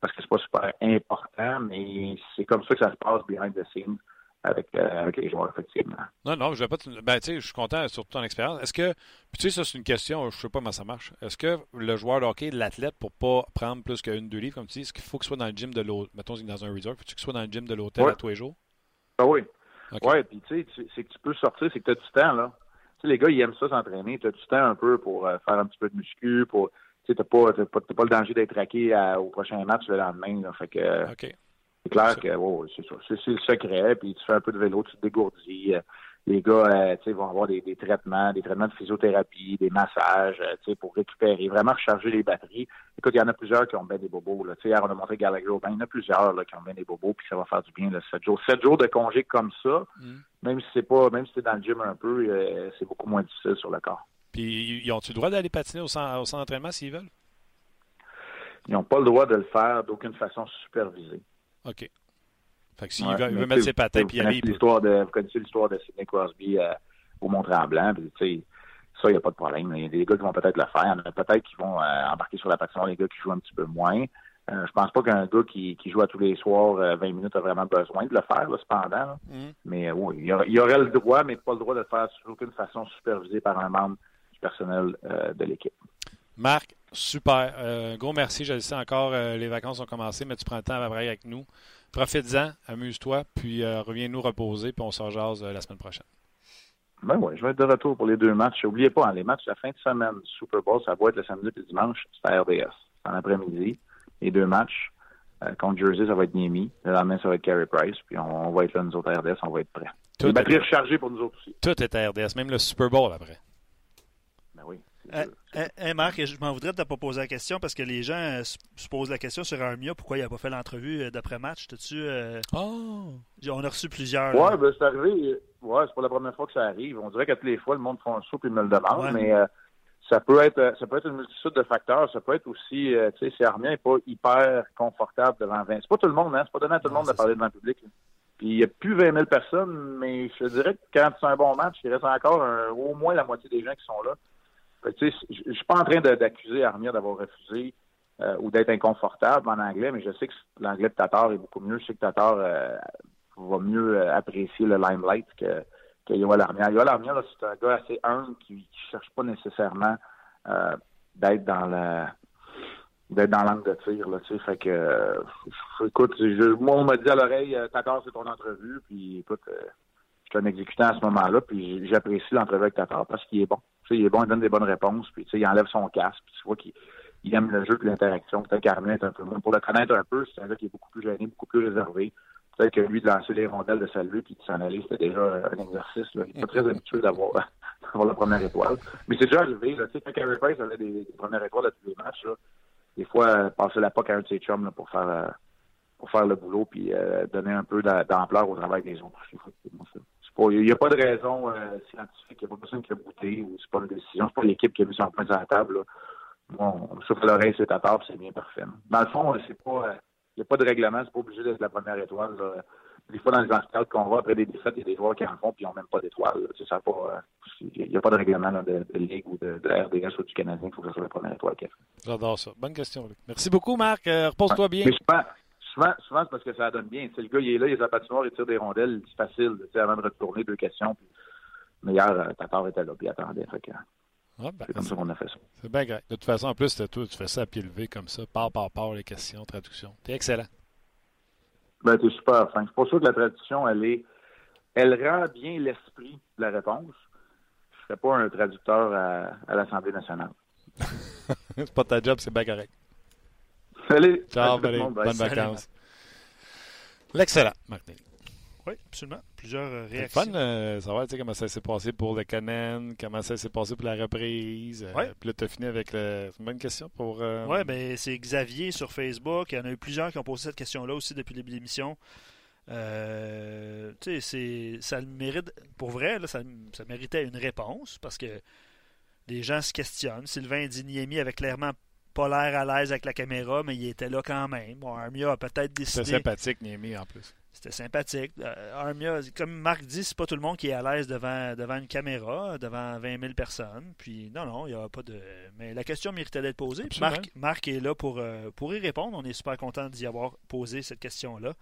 Speaker 3: parce que c'est pas super important, mais c'est comme ça que ça se passe behind the scenes avec, euh, avec les joueurs, effectivement.
Speaker 1: Non, non, je vais pas. Te... Ben, tu sais, je suis content sur ton expérience. Est-ce que, puis tu sais, ça c'est une question, je sais pas comment ça marche. Est-ce que le joueur de hockey, l'athlète, pour pas prendre plus qu'une deux livres, comme tu dis, est-ce qu'il faut qu'il soit dans le gym de l'hôtel, mettons dans un resort, faut-il qu'il soit dans le gym de l'hôtel
Speaker 3: Ouais.
Speaker 1: à tous les jours?
Speaker 3: Ah oui. Ouais, puis tu sais, c'est que tu peux sortir, c'est que tu as du temps, là. Tu sais, les gars, ils aiment ça s'entraîner. Tu as du temps un peu pour euh, faire un petit peu de muscu, pour. Tu sais, t'as pas, t'as pas, t'as pas le danger d'être raqué à- au prochain match le lendemain, là. Fait que. euh,
Speaker 1: OK.
Speaker 3: C'est clair que c'est le secret. Puis tu fais un peu de vélo, tu te dégourdis. Euh, Les gars euh, tu sais, vont avoir des, des traitements, des traitements de physiothérapie, des massages euh, tu sais, pour récupérer, vraiment recharger les batteries. Écoute, il y en a plusieurs qui ont bien des bobos. Là. Hier, on a montré Gallagher, ben, il y en a plusieurs là, qui ont bien des bobos, puis ça va faire du bien. Là, 7 jours. Sept jours de congé comme ça,
Speaker 1: Mm.
Speaker 3: même si c'est pas, même si c'est dans le gym un peu, euh, c'est beaucoup moins difficile sur le corps.
Speaker 1: Puis, ils ont-tu le droit d'aller patiner au centre, au centre d'entraînement s'ils veulent?
Speaker 3: Ils n'ont pas le droit de le faire d'aucune façon supervisée.
Speaker 1: OK. Fait que s'il
Speaker 3: Ouais,
Speaker 1: veut, mettre ses patins puis aller, peut.
Speaker 3: de, vous connaissez l'histoire de Sidney Crosby euh, au Mont-Tremblant, ça, il n'y a pas de problème. Il y a des gars qui vont peut-être le faire. Il y en a peut-être qui vont euh, embarquer sur la patinoire, les gars qui jouent un petit peu moins. Euh, je pense pas qu'un gars qui, qui joue à tous les soirs euh, 20 minutes a vraiment besoin de le faire, là, cependant. là.
Speaker 1: Mm.
Speaker 3: Mais euh, oui, il y, aurait, il y aurait le droit, mais pas le droit de le faire sur aucune façon supervisée par un membre du personnel euh, de l'équipe.
Speaker 1: Marc, super. Euh, gros merci. Je le sais encore, euh, les vacances ont commencé, mais tu prends le temps à travailler avec nous. Profites-en, amuse-toi, puis euh, reviens nous reposer, puis on se rejase la semaine prochaine.
Speaker 3: Ben oui, je vais être de retour pour les deux matchs. N'oubliez pas, hein, les matchs la fin de semaine Super Bowl, ça va être le samedi et le dimanche, c'est à RDS. C'est en après-midi. Les deux matchs. contre Jersey, ça va être Niemi. Le lendemain, ça va être Carey Price. Puis on, on va être là, nous autres, à RDS, on va être prêts.
Speaker 1: Tout
Speaker 3: Les batteries rechargées pour nous autres aussi.
Speaker 1: Tout est à RDS, même le Super Bowl après.
Speaker 3: Sûr.
Speaker 2: hein, hein, Marc, je m'en voudrais de ne pas poser la question parce que les gens euh, se se posent la question sur Armia pourquoi il n'a pas fait l'entrevue euh, d'après-match. T'as-tu, euh,
Speaker 1: Oh!
Speaker 2: on a reçu plusieurs.
Speaker 3: Ouais, ben c'est arrivé. Ouais, c'est pas la première fois que ça arrive. On dirait qu'à toutes les fois, le monde font un saut et me le demande,
Speaker 2: Ouais.
Speaker 3: mais euh, ça peut être euh, ça peut être une multitude de facteurs. Ça peut être aussi, euh, tu sais, si Armia n'est pas hyper confortable devant 20. C'est pas tout le monde, hein. C'est pas donné à tout le monde de parler devant le public. là. Puis il n'y a plus 20 000 personnes, mais je te dirais que quand c'est un bon match, il reste encore un- au moins la moitié des gens qui sont là. Je je suis pas en train d'accuser Armia d'avoir refusé euh, ou d'être inconfortable en anglais, mais je sais que l'anglais de Tatar est beaucoup mieux. Je sais que Tatar euh, va mieux euh, apprécier le limelight que, que Yoel Armia. Yoel Armia, c'est un gars assez humble qui ne cherche pas nécessairement d'être dans la d'être dans l'angle de tir, tu sais, fait que, écoute, moi, on m'a dit à l'oreille, Tatar, c'est ton entrevue, puis écoute, je suis un exécutant à ce moment-là, puis j'apprécie l'entrevue avec Tatar parce qu'il est bon. Il est bon, il donne des bonnes réponses, puis il enlève son casque, puis tu vois qu'il il aime le jeu et l'interaction. Peut-être qu'Armia est un peu. Pour le connaître un peu, c'est un gars qui est beaucoup plus gêné, beaucoup plus réservé. Peut-être que lui, de lancer les rondelles, de saluer puis de s'en aller, c'était déjà un exercice. Il n'est pas très habitué d'avoir la première étoile. Mais c'est déjà arrivé. Là. Quand Carey Price avait des, premières étoiles à tous les matchs, des fois, euh, passer la POC à un de ses chums là, pour faire euh, pour faire le boulot puis euh, donner un peu d'a- d'ampleur au travail des autres. C'est ça. Il n'y a pas de raison euh, scientifique, il n'y a pas personne qui a goûté ou c'est pas une décision, c'est pas l'équipe qui a mis son point sur la table. Là. Bon, on souffle l'oreille, c'est à table, c'est bien parfait. là. Dans le fond, euh, c'est pas euh, il n'y a pas de règlement, c'est pas obligé d'être la première étoile. là. Des fois, dans les amphithéâtres qu'on va, après des défaites, il y a des joueurs qui en font puis ils n'ont même pas d'étoile. Il n'y a pas de règlement là, de, de Ligue ou de, de RDS ou du Canadien, il faut que ce soit la première étoile.
Speaker 1: J'adore ça. Bonne question, Luc. Merci beaucoup, Marc. Repose-toi bien.
Speaker 3: Souvent, souvent, c'est parce que ça donne bien. Tu sais, le gars, il est là, il est à la patinoire, il tire des rondelles, c'est facile. Tu sais, avant de retourner, deux questions. Puis... Mais hier, euh, Tatar était là, puis il attendait. Que,
Speaker 1: Ah, ben,
Speaker 3: c'est comme ça qu'on a fait ça.
Speaker 1: c'est bien grave. De toute façon, en plus, toi, tu fais ça à pied levé comme ça, par, par, par, les questions, traduction. T'es excellent.
Speaker 3: Ben, t'es super fin. C'est pour ça que la traduction, elle est, elle rend bien l'esprit de la réponse. Je serais pas un traducteur à, à l'Assemblée nationale.
Speaker 1: c'est pas ta job, c'est bien correct.
Speaker 3: Salut!
Speaker 1: Ciao,
Speaker 3: Salut
Speaker 1: buddy. Bonnes vacances. L'excellent, Marc.
Speaker 2: Oui, absolument. Plusieurs euh, réactions.
Speaker 1: fun, euh, savoir tu sais, comment ça s'est passé pour le Canen, comment ça s'est passé pour la reprise. Euh,
Speaker 2: Ouais.
Speaker 1: Puis là, tu as fini avec le... C'est une bonne question pour. euh,
Speaker 2: Oui, ben, c'est Xavier sur Facebook. Il y en a eu plusieurs qui ont posé cette question-là aussi depuis le début de l'émission. Euh, tu sais, c'est- ça le mérite, pour vrai, là, ça, ça méritait une réponse parce que les gens se questionnent. Sylvain dit Niemi avait clairement pas l'air à l'aise avec la caméra, mais il était là quand même. Bon, Armia a peut-être décidé.
Speaker 1: C'est sympathique, Niemi, en plus.
Speaker 2: C'était sympathique. Euh, Armia, comme Marc dit, c'est pas tout le monde qui est à l'aise devant, devant une caméra, devant 20 000 personnes. Puis non, non, il n'y a pas de. Mais la question méritait d'être posée. Marc, Marc, est là pour, euh, pour y répondre. On est super content d'y avoir posé cette question-là.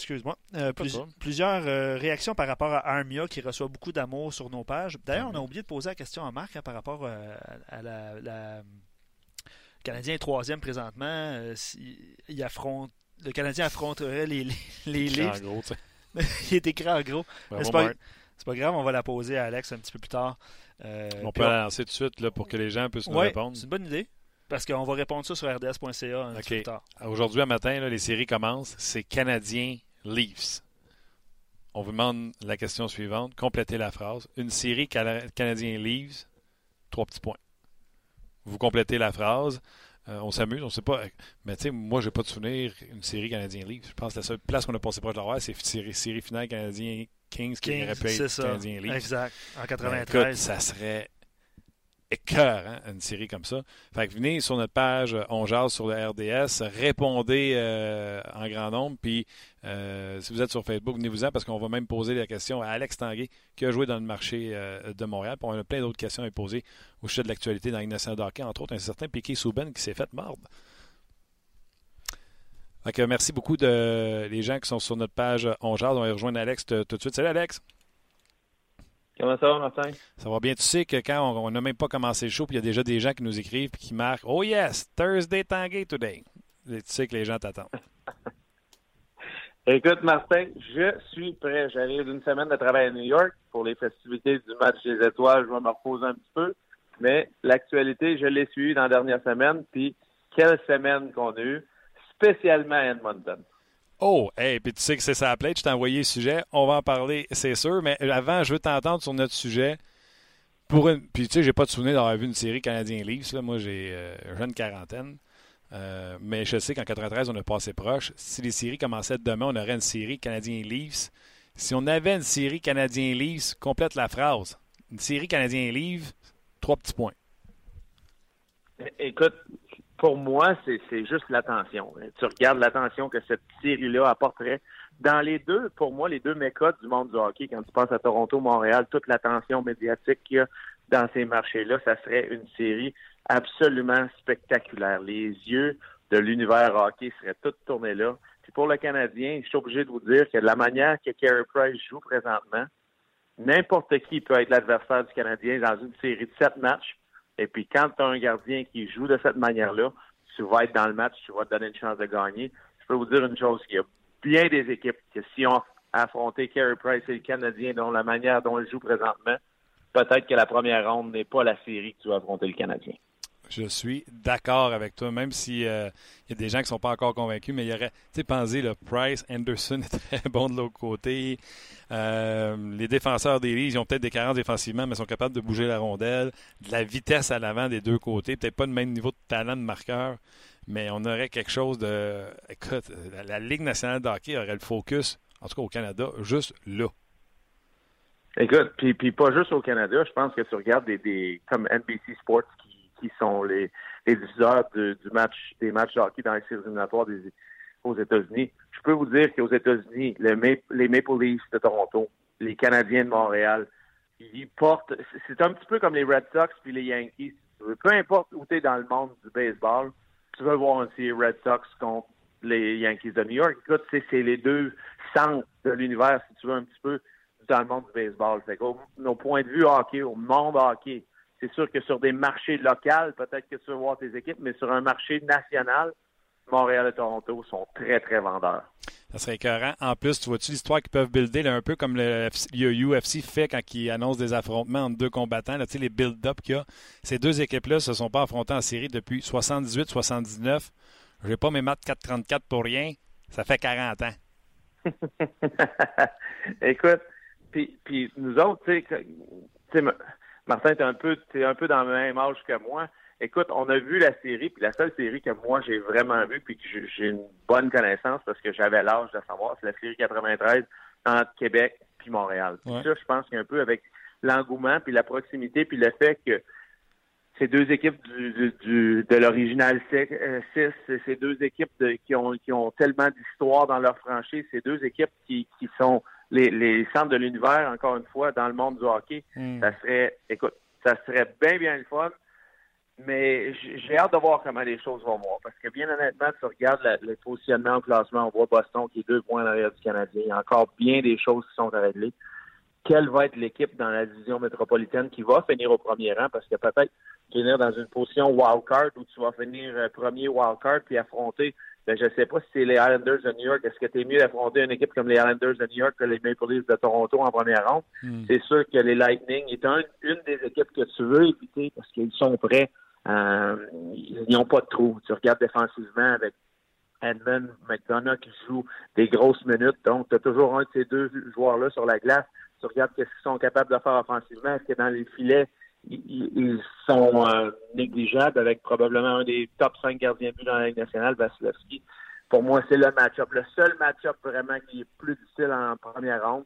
Speaker 2: Excuse-moi. Euh, plusieurs réactions par rapport à Armia qui reçoit beaucoup d'amour sur nos pages. D'ailleurs, on a oublié de poser la question à Marc hein, par rapport à la, Le Canadien est troisième présentement. il affronte le Canadien affronterait les, les, les il est écrit en gros. c'est, pas, pas, grave, on va la poser à Alex un petit peu plus tard.
Speaker 1: Euh, on peut la lancer tout de suite là, pour que les gens puissent nous répondre.
Speaker 2: C'est une bonne idée. Parce qu'on va répondre ça sur rds.ca un petit peu plus tard.
Speaker 1: Aujourd'hui, à matin, là, les séries commencent. C'est Canadien Leafs. On vous demande la question suivante. Complétez la phrase. Une série Canadien Leafs, trois petits points. Vous complétez la phrase. Euh, on s'amuse, on sait pas. Mais tu sais, moi, j'ai pas de souvenir une série Canadien League. Je pense que la seule place qu'on a passé proche de la c'est série, série finale Canadien Kings, qui aurait pu être Canadien League.
Speaker 2: Exact. En 93.
Speaker 1: écoute, ça serait écœur, hein, une série comme ça. Fait que venez sur notre page euh, On Jase sur le RDS, répondez euh, en grand nombre, puis euh, si vous êtes sur Facebook, venez-vous-en parce qu'on va même poser la question à Alex Tanguay qui a joué dans le marché de Montréal. Puis on a plein d'autres questions à poser au sujet de l'actualité dans l'Innocent hockey, entre autres un certain Piquet Souben qui s'est fait mordre. Fait merci beaucoup de les gens qui sont sur notre page On Jase. On va rejoindre Alex tout de suite. Salut Alex!
Speaker 4: Comment ça va, Martin?
Speaker 1: Ça va bien. Tu sais que quand on n'a même pas commencé le show, puis il y a déjà des gens qui nous écrivent et qui marquent Oh yes, Thursday Tanguay today. tu sais que les gens t'attendent.
Speaker 4: Écoute, Martin, je suis prêt. J'arrive d'une semaine de travail à New York pour les festivités du match des étoiles. Je vais me reposer un petit peu. Mais l'actualité, je l'ai suivie dans la dernière semaine. Puis, quelle semaine qu'on a eue, spécialement à Edmonton.
Speaker 1: Oh, hey, puis tu sais que c'est ça plate, je t'ai envoyé le sujet. On va en parler, c'est sûr. Mais avant, je veux t'entendre sur notre sujet. Pour une... Puis tu sais, j'ai pas de souvenir d'avoir vu une série Canadien Leafs. Moi, j'ai euh, jeune quarantaine. Euh, mais je sais qu'en 93, on a passé proche. Si les séries commençaient demain, on aurait une série Canadien Leafs. Si on avait une série Canadien Leafs, complète la phrase. Une série Canadien Leafs, trois petits points.
Speaker 4: Écoute, pour moi, c'est juste l'attention. Tu regardes l'attention que cette série-là apporterait. Dans les deux, pour moi, les deux mécodes du monde du hockey, quand tu penses à Toronto, Montréal, toute l'attention médiatique qu'il y a dans ces marchés-là, ça serait une série absolument spectaculaire. Les yeux de l'univers hockey seraient tous tournés là. Puis pour le Canadien, je suis obligé de vous dire que de la manière que Carey Price joue présentement, n'importe qui peut être l'adversaire du Canadien dans une série de sept matchs. Et puis, quand tu as un gardien qui joue de cette manière-là, tu vas être dans le match, tu vas te donner une chance de gagner. Je peux vous dire une chose, il y a bien des équipes que si on affrontait Carey Price et le Canadien dans la manière dont il joue présentement, peut-être que la première ronde n'est pas la série que tu vas affronter le Canadien.
Speaker 1: Je suis d'accord avec toi, même s'il euh, y a des gens qui ne sont pas encore convaincus, mais il y aurait, tu sais, pensez, le Price, Anderson est très bon de l'autre côté. Euh, les défenseurs des ils ont peut-être des carences défensivement, mais sont capables de bouger la rondelle, de la vitesse à l'avant des deux côtés, peut-être pas le même niveau de talent de marqueur, mais on aurait quelque chose de. Écoute, la, Ligue nationale de hockey aurait le focus, en tout cas au Canada, juste là.
Speaker 4: Écoute, puis, puis pas juste au Canada, je pense que tu regardes des, des comme NBC Sports qui qui sont les, les du match, des matchs de hockey dans les séries éliminatoires aux États-Unis. Je peux vous dire qu'aux États-Unis, les, les Maple Leafs de Toronto, les Canadiens de Montréal, ils portent. C'est un petit peu comme les Red Sox puis les Yankees. Peu importe où tu es dans le monde du baseball, tu veux voir aussi Red Sox contre les Yankees de New York. Écoute, c'est les deux centres de l'univers, si tu veux, un petit peu dans le monde du baseball. Fait nos points de vue hockey, au monde hockey, c'est sûr que sur des marchés locaux, peut-être que tu vas voir tes équipes, mais sur un marché national, Montréal et Toronto sont très, très vendeurs.
Speaker 1: Ça serait écœurant. En plus, tu vois-tu l'histoire qu'ils peuvent builder un peu comme le, UFC fait quand ils annoncent des affrontements entre deux combattants, là, les build-up qu'il y a. Ces deux équipes-là ne se sont pas affrontées en série depuis 78-79. Je n'ai pas mes maths 4-34 pour rien. Ça fait 40 ans.
Speaker 4: Écoute, puis, puis nous autres, tu sais, Martin, tu es un peu, un peu dans le même âge que moi. Écoute, on a vu la série, puis la seule série que moi j'ai vraiment vue, puis que j'ai une bonne connaissance parce que j'avais l'âge de savoir, c'est la série 93 entre Québec puis Montréal. Ça, je pense qu'un peu avec l'engouement, puis la proximité, puis le fait que ces deux équipes du, du, de l'original 6, euh, ces deux équipes de, qui, ont, qui ont tellement d'histoire dans leur franchise, ces deux équipes qui, qui sont les, les centres de l'univers, encore une fois, dans le monde du hockey,
Speaker 1: Hmm.
Speaker 4: ça serait, écoute, ça serait bien, bien le fun. Mais j'ai hâte de voir comment les choses vont voir. Parce que bien honnêtement, tu regardes la- le positionnement au classement, on voit Boston qui est deux points en arrière du Canadien. Il y a encore bien des choses qui sont à régler. Quelle va être l'équipe dans la division métropolitaine qui va finir au premier rang? Parce que peut-être finir dans une position wildcard où tu vas finir euh, premier wildcard puis affronter, ben, je sais pas si c'est les Islanders de New York. Est-ce que tu es mieux d'affronter une équipe comme les Islanders de New York que les Maple Leafs de Toronto en première ronde?
Speaker 1: Hmm.
Speaker 4: C'est sûr que les Lightning est un- une des équipes que tu veux éviter parce qu'ils sont prêts. Euh, ils n'ont pas de trou. Tu regardes défensivement avec Edmund McDonough qui joue des grosses minutes. Donc, tu as toujours un de ces deux joueurs-là sur la glace. Tu regardes qu'est-ce qu'ils sont capables de faire offensivement. Est-ce que dans les filets, ils, sont euh, négligeables avec probablement un des top 5 gardiens de but dans la Ligue nationale, Vasilevski. Pour moi, c'est le match-up. Le seul match-up vraiment qui est plus difficile en première ronde,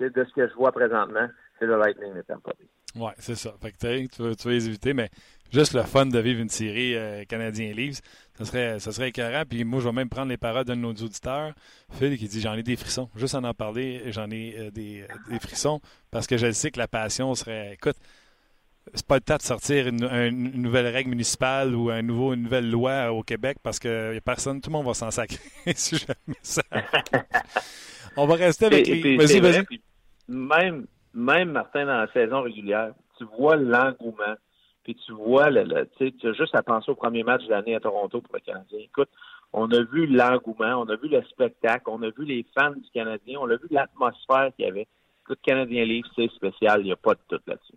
Speaker 4: de ce que je vois présentement, c'est le Lightning de Tampa Bay.
Speaker 1: Ouais, c'est ça. Fait que tu, vas, tu vas les éviter, mais juste le fun de vivre une série euh, canadien Leafs, ça serait, ça serait écœurant. Puis moi, je vais même prendre les paroles d'un de nos auditeurs, Phil, qui dit J'en ai des frissons. Juste en en parler, j'en ai euh, des, des frissons parce que je sais que la passion serait. Écoute, c'est pas le temps de sortir une, un- une nouvelle règle municipale ou un nouveau, une nouvelle loi au Québec parce que y a personne, tout le monde va s'en sacrer si jamais ça. On va rester avec
Speaker 4: Et-
Speaker 1: les. Vas-y, vas-y.
Speaker 4: même, même, Martin, dans la saison régulière, tu vois l'engouement, puis tu vois, le, le- tu as juste à penser au premier match de l'année à Toronto pour le Canadien. Écoute, on a vu l'engouement, on a vu le spectacle, on a vu les fans du Canadien, on a vu l'atmosphère qu'il y avait. Écoute, Canadien Livre, c'est spécial, il n'y a pas de tout là-dessus.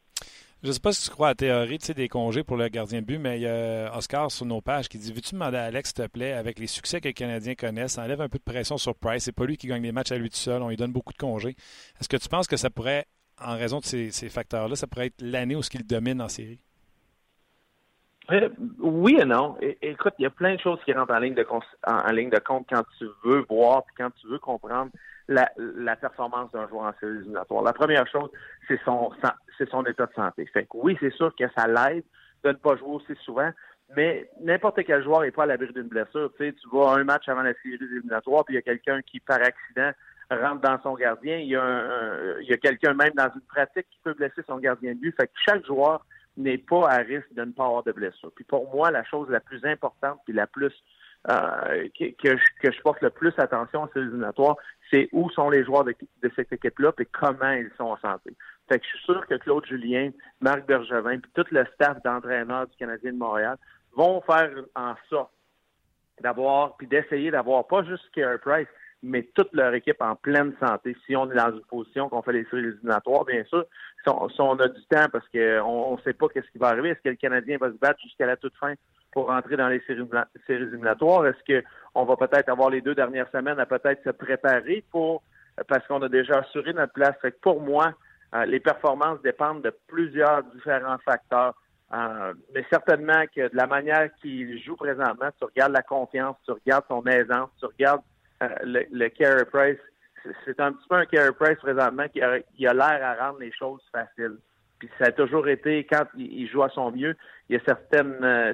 Speaker 1: Je ne sais pas si tu crois à la théorie des congés pour le gardien de but, mais il y a Oscar sur nos pages qui dit Veux-tu demander à Alex, s'il te plaît, avec les succès que les Canadiens connaissent, enlève un peu de pression sur Price. C'est pas lui qui gagne les matchs à lui tout seul. On lui donne beaucoup de congés. Est-ce que tu penses que ça pourrait, en raison de ces, facteurs-là, ça pourrait être l'année où ce qu'il domine en série?
Speaker 4: Euh, oui et non. Écoute, il y a plein de choses qui rentrent en ligne de, cons- en, en ligne de compte quand tu veux voir puis quand tu veux comprendre la, la performance d'un joueur en séries éliminatoires. La première chose, c'est son, c'est son état de santé. Fait que oui, c'est sûr que ça l'aide de ne pas jouer aussi souvent, mais n'importe quel joueur n'est pas à l'abri d'une blessure. Tu sais, tu vois un match avant la série éliminatoire, puis il y a quelqu'un qui, par accident, rentre dans son gardien. Il y a, un- il y a quelqu'un même dans une pratique qui peut blesser son gardien de but. Fait que chaque joueur n'est pas à risque de ne pas avoir de blessure. Puis pour moi, la chose la plus importante puis la plus euh, que, je, porte le plus attention à ces éliminatoires, c'est où sont les joueurs de, cette équipe-là et comment ils sont en santé. Fait que je suis sûr que Claude Julien, Marc Bergevin, puis tout le staff d'entraîneurs du Canadien de Montréal vont faire en sorte d'avoir, puis d'essayer d'avoir pas juste Carey Price, mais toute leur équipe en pleine santé. Si on est dans une position qu'on fait les séries éliminatoires, bien sûr, si on, a du temps parce qu'on ne sait pas qu'est-ce qui va arriver, est-ce que le Canadien va se battre jusqu'à la toute fin? Pour rentrer dans les séries, séries éliminatoires? Est-ce qu'on va peut-être avoir les deux dernières semaines à peut-être se préparer pour parce qu'on a déjà assuré notre place? Fait que pour moi, euh, les performances dépendent de plusieurs différents facteurs. Euh, mais certainement que de la manière qu'il joue présentement, tu regardes la confiance, tu regardes son aisance, tu regardes euh, le, le Carey Price, c'est un petit peu un Carey Price présentement qui a, qui a l'air à rendre les choses faciles. Puis ça a toujours été, quand il, joue à son mieux, il y a certaines, euh,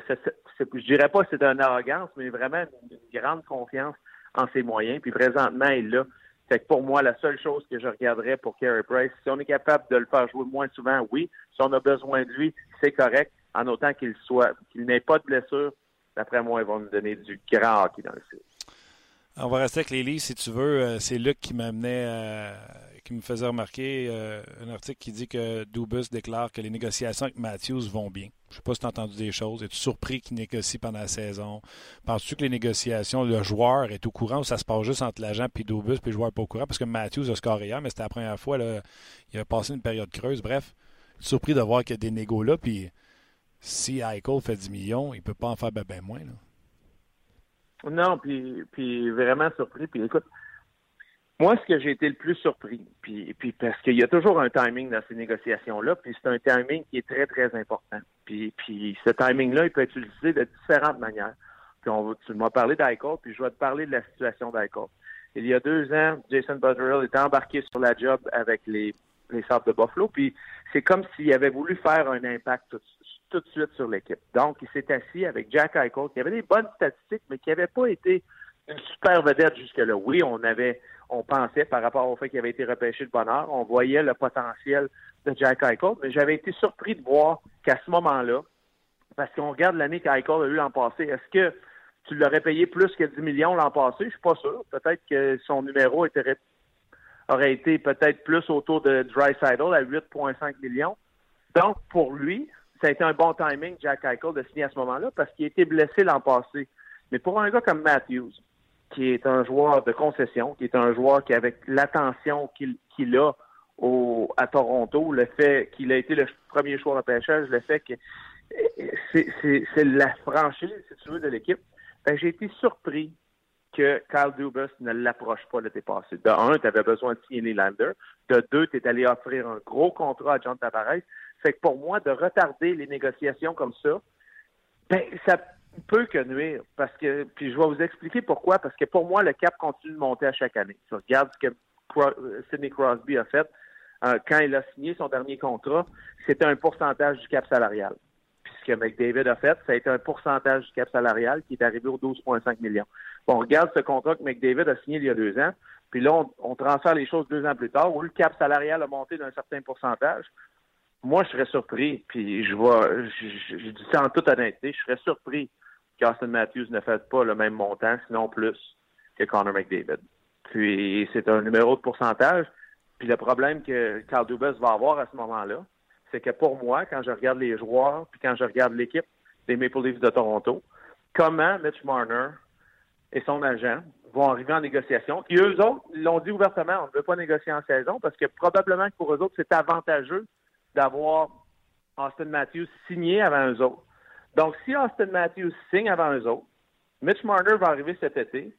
Speaker 4: je dirais pas que c'est une arrogance, mais vraiment une, grande confiance en ses moyens. Puis présentement, il l'a. Fait que pour moi, la seule chose que je regarderais pour Carey Price, si on est capable de le faire jouer moins souvent, oui. Si on a besoin de lui, c'est correct, en autant qu'il soit, qu'il n'ait pas de blessure. D'après moi, ils vont nous donner du grand hockey dans le site.
Speaker 1: On va rester avec les si tu veux. C'est Luc qui m'amenait, euh, qui me faisait remarquer euh, un article qui dit que Dubus déclare que les négociations avec Matthews vont bien. Je ne sais pas si tu as entendu des choses. Es-tu surpris qu'il négocie pendant la saison? Penses-tu que les négociations, le joueur est au courant ou ça se passe juste entre l'agent et Dubus puis le joueur pas au courant? Parce que Matthews a scoré hier, mais c'était la première fois. Là, il a passé une période creuse. Bref, surpris de voir qu'il y a des négos là. Puis si Eichel fait 10 millions, il ne peut pas en faire ben, ben moins. Là.
Speaker 4: Non, puis, puis vraiment surpris. Puis écoute, moi, ce que j'ai été le plus surpris, puis, parce qu'il y a toujours un timing dans ces négociations-là, puis c'est un timing qui est très, très important. Puis, puis ce timing-là, il peut être utilisé de différentes manières. Puis on, tu m'as parlé d'Eichel, puis je vais te parler de la situation d'Eichel. Il y a deux ans, Jason Butterill était embarqué sur la job avec les les Sables de Buffalo. Puis c'est comme s'il avait voulu faire un impact tout, tout de suite sur l'équipe. Donc, il s'est assis avec Jack Eichel, qui avait des bonnes statistiques, mais qui n'avait pas été une super vedette jusque-là. Oui, on avait, on pensait par rapport au fait qu'il avait été repêché de bonheur, on voyait le potentiel de Jack Eichel, mais j'avais été surpris de voir qu'à ce moment-là, parce qu'on regarde l'année qu'Eichel a eu l'an passé, est-ce que tu l'aurais payé plus que 10 millions l'an passé? Je suis pas sûr. Peut-être que son numéro aurait été peut-être plus autour de Dreisaitl à 8,5 millions. Donc, pour lui, ça a été un bon timing, Jack Eichel, de signer à ce moment-là, parce qu'il a été blessé l'an passé. Mais pour un gars comme Matthews, qui est un joueur de concession, qui est un joueur qui, avec l'attention qu'il a au, à Toronto, le fait qu'il a été le premier choix de pêchage, le fait que c'est la franchise, si tu veux, de l'équipe, ben, j'ai été surpris que Kyle Dubas ne l'approche pas l'été passé. De un, tu avais besoin de signer Lander. De deux, tu es allé offrir un gros contrat à John Tavares. Fait que pour moi, de retarder les négociations comme ça, ben, ça peut que nuire. Parce que, puis je vais vous expliquer pourquoi. Parce que pour moi, le cap continue de monter à chaque année. Tu regardes ce que Sidney Crosby a fait euh, quand il a signé son dernier contrat, c'était un pourcentage du cap salarial. Puis ce que McDavid a fait, ça a été un pourcentage du cap salarial qui est arrivé aux 12,5 millions. Bon, on regarde ce contrat que McDavid a signé il y a deux ans, puis là, on, transfère les choses deux ans plus tard, où le cap salarial a monté d'un certain pourcentage moi, je serais surpris, puis je vois, je, dis ça en toute honnêteté, je serais surpris qu'Austin Matthews ne fasse pas le même montant, sinon plus, que Connor McDavid. Puis c'est un numéro de pourcentage. Puis le problème que Carl Dubas va avoir à ce moment-là, c'est que pour moi, quand je regarde les joueurs, puis quand je regarde l'équipe des Maple Leafs de Toronto, comment Mitch Marner et son agent vont arriver en négociation? Puis eux autres, l'ont dit ouvertement, on ne veut pas négocier en saison parce que probablement que pour eux autres, c'est avantageux d'avoir Austin Matthews signé avant eux autres. Donc, si Austin Matthews signe avant eux autres, Mitch Marner va arriver cet été.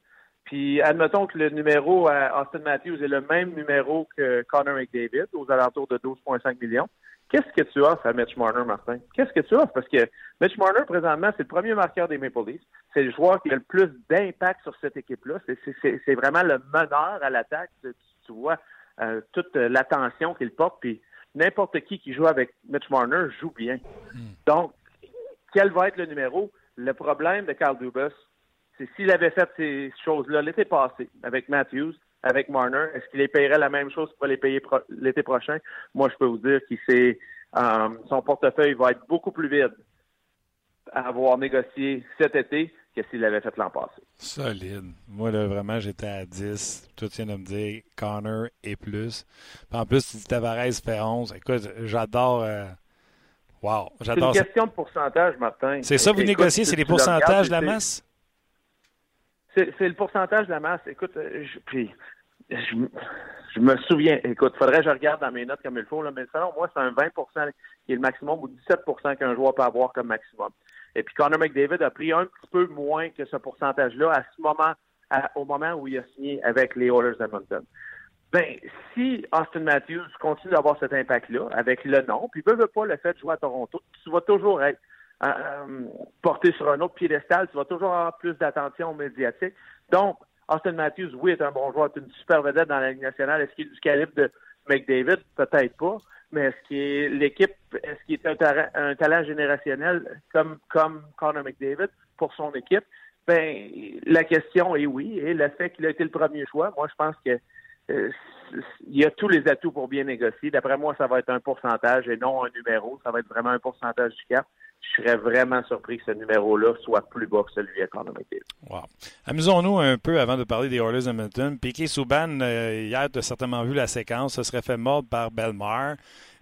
Speaker 4: Puis, admettons que le numéro à Austin Matthews est le même numéro que Connor McDavid, aux alentours de 12,5 millions. Qu'est-ce que tu offres à Mitch Marner, Martin? Qu'est-ce que tu offres? Parce que Mitch Marner, présentement, c'est le premier marqueur des Maple Leafs. C'est le joueur qui a le plus d'impact sur cette équipe-là. C'est vraiment le meneur à l'attaque. Tu, vois euh, toute l'attention qu'il porte. Puis, n'importe qui qui joue avec Mitch Marner joue bien. Hmm. Donc, quel va être le numéro? Le problème de Carl Dubas, c'est s'il avait fait ces choses-là l'été passé avec Matthews, avec Marner, est-ce qu'il les payerait la même chose pour les payer l'été prochain? Moi, je peux vous dire qu'il euh, son portefeuille va être beaucoup plus vide à avoir négocié cet été que s'il l'avait fait l'an passé.
Speaker 1: Solide. Moi, là, vraiment, j'étais à 10. Tout tiens de me dire Connor et plus. en plus, tu Tavares fait 11. Écoute, j'adore. Euh, wow. J'adore.
Speaker 4: C'est une question de pourcentage, Martin.
Speaker 1: C'est ça, vous négociez, c'est les pourcentages de la masse?
Speaker 4: C'est le pourcentage de la masse. Écoute, euh, je, puis, je, me souviens, écoute, faudrait que je regarde dans mes notes comme il faut, là, mais selon moi, c'est un 20% qui est le maximum ou 17% qu'un joueur peut avoir comme maximum. Et puis Connor McDavid a pris un petit peu moins que ce pourcentage-là à ce moment, au moment où il a signé avec les Oilers d'Edmonton. Ben, si Austin Matthews continue d'avoir cet impact-là, avec le nom, puis veut, veut pas le fait de jouer à Toronto, tu vas toujours être euh, euh, porté sur un autre piédestal, tu vas toujours avoir plus d'attention médiatique. Donc, Austin Matthews, oui, est un bon joueur, est une super vedette dans la Ligue nationale. Est-ce qu'il est du calibre de McDavid? Peut-être pas mais est-ce est l'équipe, est-ce qu'il est un, talent générationnel comme, comme Conor McDavid pour son équipe? Ben, la question est oui. Et le fait qu'il a été le premier choix, moi, je pense que euh, il y a tous les atouts pour bien négocier. D'après moi, ça va être un pourcentage et non un numéro. Ça va être vraiment un pourcentage du cap. Je serais vraiment surpris que ce numéro-là soit plus bas que celui à McDavid.
Speaker 1: Wow. Amusons-nous un peu avant de parler des Oilers Edmonton. Piquet Souban, euh, hier, tu as certainement vu la séquence. Ça serait fait mordre par Belmar.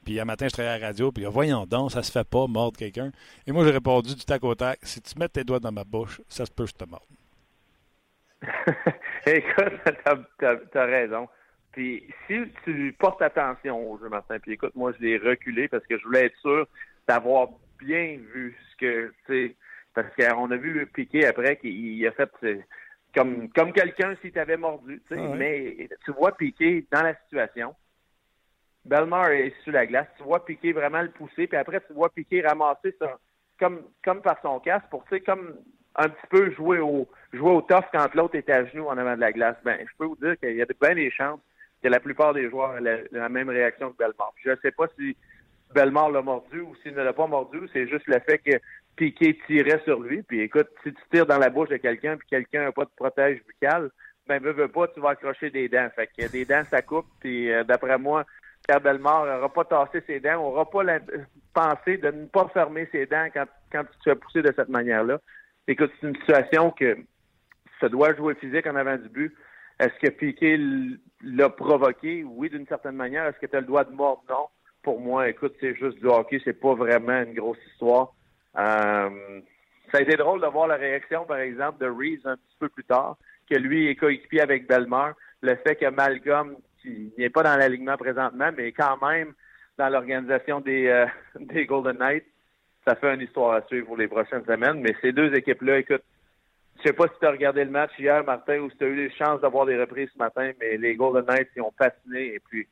Speaker 1: Puis un matin, je travaillais à la radio, puis voyons donc, ça se fait pas mordre quelqu'un. Et moi, j'ai répondu du tac au tac, si tu mets tes doigts dans ma bouche, ça se peut je te morde.
Speaker 4: écoute, t'as as, raison. Puis si tu portes attention au jeu matin, puis écoute, moi, je l'ai reculé parce que je voulais être sûr d'avoir bien vu ce que, tu sais, parce qu'on a vu Piqué après qu'il a fait comme, comme quelqu'un s'il t'avait mordu, tu sais, ah mais tu vois Piqué dans la situation, Belmar est sur la glace. Tu vois Piqué vraiment le pousser, puis après, tu vois Piqué ramasser ça, comme, comme par son casque pour, tu sais, comme un petit peu jouer au, jouer au tough quand l'autre est à genoux en avant de la glace. Ben, je peux vous dire qu'il y a bien des chances que la plupart des joueurs ont la, même réaction que Belmar. Je ne sais pas si Belmar l'a mordu ou s'il ne l'a pas mordu, c'est juste le fait que Piquet tirait sur lui. Puis écoute, si tu tires dans la bouche de quelqu'un puis quelqu'un n'a pas de protège buccal, ben veux, veux pas, tu vas accrocher des dents. Fait que des dents, ça coupe. Puis euh, d'après moi, Pierre Belmar n'aura pas tassé ses dents, n'aura pas la pensée de ne pas fermer ses dents quand, quand tu te fais pousser de cette manière-là. Écoute, c'est une situation que ça doit jouer physique en avant du but. Est-ce que Piquet l'a provoqué? Oui, d'une certaine manière. Est-ce que tu as le droit de mordre? Non. Pour moi, écoute, c'est juste du hockey. C'est pas vraiment une grosse histoire. Euh, ça a été drôle de voir la réaction, par exemple, de Reeves un petit peu plus tard, que lui est coéquipier avec Belmar. Le fait que Malcolm, qui n'est pas dans l'alignement présentement, mais quand même dans l'organisation des, euh, des Golden Knights, ça fait une histoire à suivre pour les prochaines semaines. Mais ces deux équipes-là, écoute, je sais pas si tu as regardé le match hier, Martin, ou si tu as eu les chances d'avoir des reprises ce matin, mais les Golden Knights, ils ont patiné et puis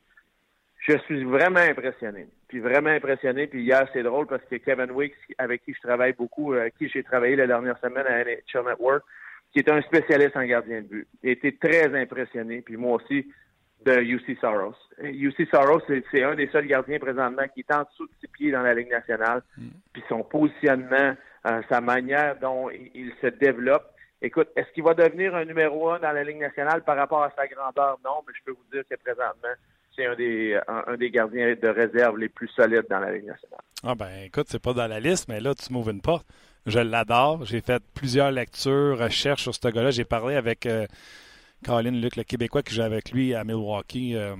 Speaker 4: je suis vraiment impressionné. Puis vraiment impressionné. Puis hier, c'est drôle parce que Kevin Weeks, avec qui je travaille beaucoup, avec qui j'ai travaillé la dernière semaine à NHL Network, qui est un spécialiste en gardien de but, été très impressionné. Puis moi aussi, de UC Soros. UC Soros, c'est un des seuls gardiens présentement qui est en dessous de ses pieds dans la Ligue nationale. Mm. Puis son positionnement, euh, sa manière dont il se développe. Écoute, est-ce qu'il va devenir un numéro un dans la Ligue nationale par rapport à sa grandeur? Non, mais je peux vous dire que présentement, c'est un des, un, des gardiens de réserve les plus solides dans la Ligue nationale.
Speaker 1: Ah ben écoute, c'est pas dans la liste, mais là, tu m'ouvres une porte. Je l'adore. J'ai fait plusieurs lectures, recherches sur ce gars-là. J'ai parlé avec euh, Colin Luc, le Québécois qui joue avec lui à Milwaukee. Euh,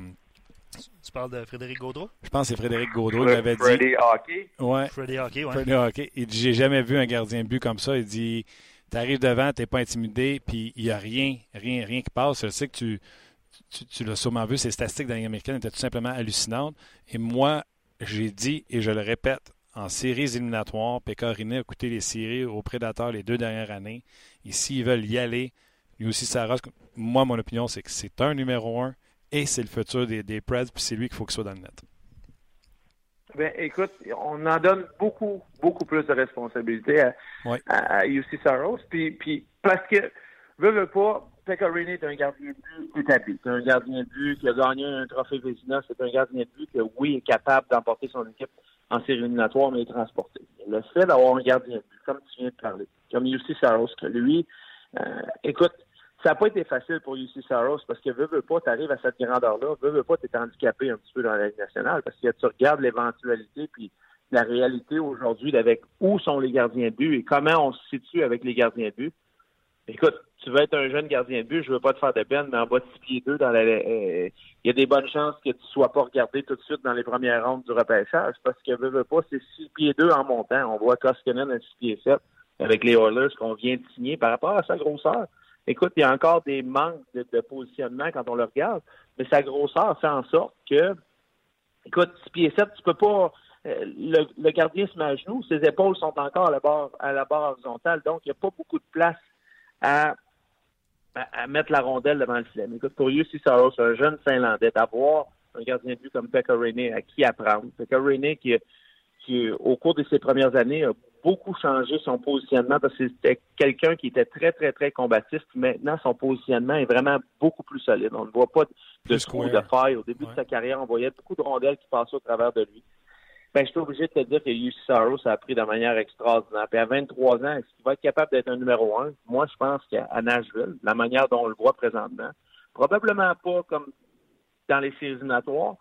Speaker 2: tu parles de Frédéric Gaudreau?
Speaker 1: Je pense que c'est Frédéric Gaudreau qui avait dit.
Speaker 4: Freddy Hockey?
Speaker 1: Ouais.
Speaker 2: Freddy Hockey, ouais.
Speaker 1: Freddy Hockey. Il dit J'ai jamais vu un gardien de but comme ça. Il dit Tu arrives devant, tu n'es pas intimidé, puis il n'y a rien, rien, rien qui passe. Je sais que tu, tu, l'as sûrement vu, ces statistiques dans américaine étaient tout simplement hallucinantes. Et moi, j'ai dit, et je le répète, en séries éliminatoires, Pécoriné a coûté les séries aux Prédateurs les deux dernières années. Et s'ils veulent y aller, aussi, Sarah, moi, mon opinion, c'est que c'est un numéro un et c'est le futur des, des Preds, puis c'est lui qu'il faut qu'il soit dans le net.
Speaker 4: Ben, écoute, on en donne beaucoup, beaucoup plus de responsabilités à, à, UC Saros. Puis, puis, parce que, veut, veut pas, Pecorini est un gardien de but établi. C'est un gardien de but qui a gagné un trophée Vézina. C'est un gardien de but qui, oui, est capable d'emporter son équipe en série éliminatoire, mais est transporté. Le fait d'avoir un gardien de but, comme tu viens de parler, comme UC Saros, que lui, euh, écoute, ça n'a pas été facile pour UC Saros parce que veux, veux pas, tu arrives à cette grandeur-là, veux, veux pas, tu es handicapé un petit peu dans la Ligue nationale parce que tu regardes l'éventualité puis la réalité aujourd'hui avec où sont les gardiens de but et comment on se situe avec les gardiens de but. Écoute, tu veux être un jeune gardien de but, je veux pas te faire de peine, mais en bas de 6 pieds 2, dans la, euh, il y a des bonnes chances que tu sois pas regardé tout de suite dans les premières rondes du repêchage, parce que veux, veux pas, c'est 6 pieds 2 en montant. On voit Koskinen à 6 pieds 7 avec les Oilers qu'on vient de signer par rapport à sa grosseur. Écoute, il y a encore des manques de, positionnement quand on le regarde, mais sa grosseur fait en sorte que, écoute, 6 pieds 7, tu peux pas, euh, le, gardien se met à genoux, ses épaules sont encore à la barre, à la barre horizontale, donc il n'y a pas beaucoup de place à à, mettre la rondelle devant le filet. Écoute, pour Jussi Saros, un jeune Finlandais, d'avoir un gardien de but comme Pekka René à qui apprendre. Pekka René qui, qui, au cours de ses premières années, a beaucoup changé son positionnement parce que c'était quelqu'un qui était très, très, très combatif. maintenant, son positionnement est vraiment beaucoup plus solide. On ne voit pas de trou de faille. Au début de sa carrière, on voyait beaucoup de rondelles qui passaient au travers de lui ben, je suis obligé de te dire que UC Saros a appris de manière extraordinaire. Puis à 23 ans, est-ce qu'il va être capable d'être un numéro un? Moi, je pense qu'à Nashville, la manière dont on le voit présentement, probablement pas comme dans les séries éliminatoires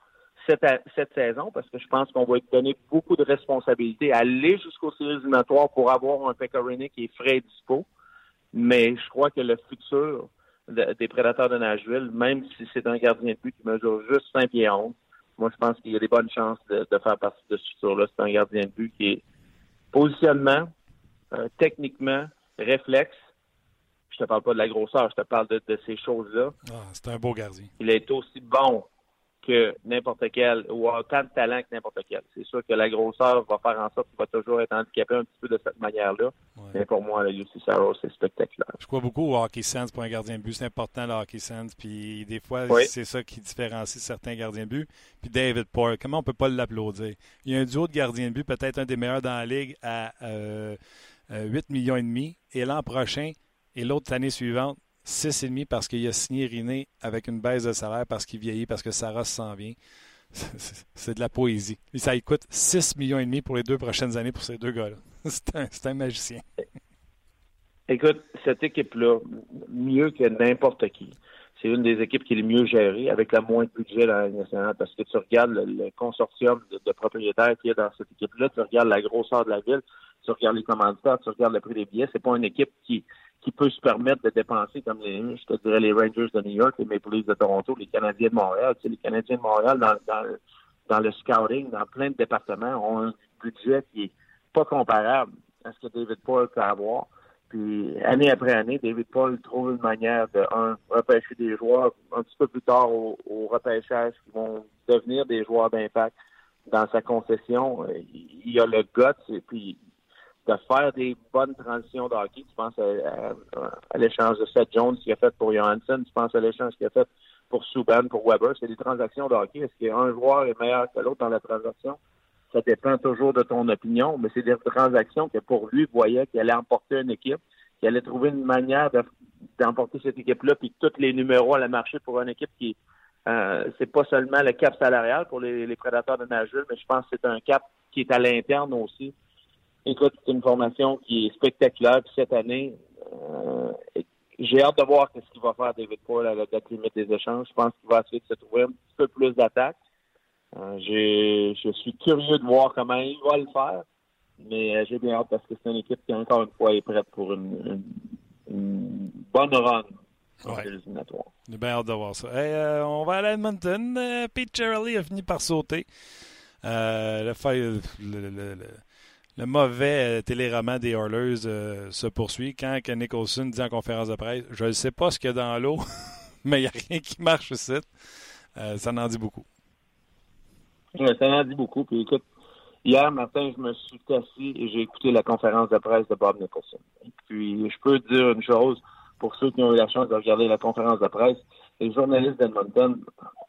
Speaker 4: cette, cette saison, parce que je pense qu'on va lui donner beaucoup de responsabilités aller jusqu'aux séries éliminatoires pour avoir un Pecorini qui est frais et dispo. Mais je crois que le futur des prédateurs de Nashville, même si c'est un gardien de but qui mesure juste 5 pieds 11, moi, je pense qu'il y a des bonnes chances de, faire partie de ce futur-là. C'est un gardien de but qui est positionnement, euh, techniquement, réflexe. Je te parle pas de la grosseur, je te parle de, de ces choses-là.
Speaker 1: Ah, c'est un beau gardien.
Speaker 4: Il est aussi bon que n'importe quel, ou a autant de talent que n'importe quel. C'est sûr que la grosseur va faire en sorte qu'il va toujours être handicapé un petit peu de cette manière-là. Mais pour moi, le UC Saros, c'est spectaculaire.
Speaker 1: Je crois beaucoup au hockey sense pour un gardien de but. C'est important, le hockey sense. Puis des fois, c'est ça qui différencie certains gardiens de but. Puis David Poyle, comment on peut pas l'applaudir? Il y a un duo de gardiens de but, peut-être un des meilleurs dans la ligue, à euh, 8 euh, millions et demi. Et l'an prochain, et l'autre année suivante, 6,5 parce qu'il a signé Riné avec une baisse de salaire parce qu'il vieillit, parce que Sarah s'en vient. C'est de la poésie. ça coûte 6 millions et demi pour les deux prochaines années pour ces deux gars-là. C'est un, magicien.
Speaker 4: Écoute, cette équipe-là, mieux que n'importe qui, c'est une des équipes qui est le mieux gérée, avec la moins de budget dans la nationale, parce que tu regardes le, consortium de, propriétaires qu'il y a dans cette équipe-là, tu regardes la grosseur de la ville, tu regardes les commanditaires, tu regardes le prix des billets, c'est pas une équipe qui, qui peut se permettre de dépenser comme les, je te dirais, les Rangers de New York, les Maple Leafs de Toronto, les Canadiens de Montréal. Tu sais, les Canadiens de Montréal, dans, dans, dans le scouting, dans plein de départements, ont un budget qui est pas comparable à ce que David Paul peut avoir. Puis, année après année, David Paul trouve une manière de, repêcher des joueurs un petit peu plus tard au, au repêchage qui vont devenir des joueurs d'impact dans sa concession. Il a le guts et puis de faire des bonnes transitions de hockey. Tu penses à, l'échange de Seth Jones qu'il a fait pour Johansson, tu penses à l'échange qu'il a fait pour Subban, pour Weber. C'est des transactions de. Est-ce qu'un joueur est meilleur que l'autre dans la transaction? Ça dépend toujours de ton opinion, mais c'est des transactions que pour lui voyait qu'il allait emporter une équipe, qu'il allait trouver une manière d'emporter cette équipe-là, puis tous les numéros allaient marcher pour une équipe qui euh, c'est pas seulement le cap salarial pour les, prédateurs de Nashville, mais je pense que c'est un cap qui est à l'interne aussi Écoute, c'est une formation qui est spectaculaire. Cette année, euh, j'ai hâte de voir ce qu'il va faire David Paul à la date limite des échanges. Je pense qu'il va essayer de se trouver un petit peu plus d'attaque. Euh, je suis curieux de voir comment il va le faire. Mais euh, j'ai bien hâte parce que c'est une équipe qui, encore une fois, est prête pour une, bonne run.
Speaker 1: Ouais. J'ai bien hâte de voir ça. on va aller à Edmonton. Pete Cherry a fini par sauter. le, le, le, le mauvais euh, téléroman des Oilers euh, se poursuit. Quand Nicholson dit en conférence de presse Je ne sais pas ce qu'il y a dans l'eau, mais il n'y a rien qui marche ici, euh, ça en dit beaucoup.
Speaker 4: Ça en dit beaucoup. Puis écoute, hier matin, je me suis assis et j'ai écouté la conférence de presse de Bob Nicholson. puis je peux dire une chose pour ceux qui ont eu la chance de regarder la conférence de presse les journalistes d'Edmonton,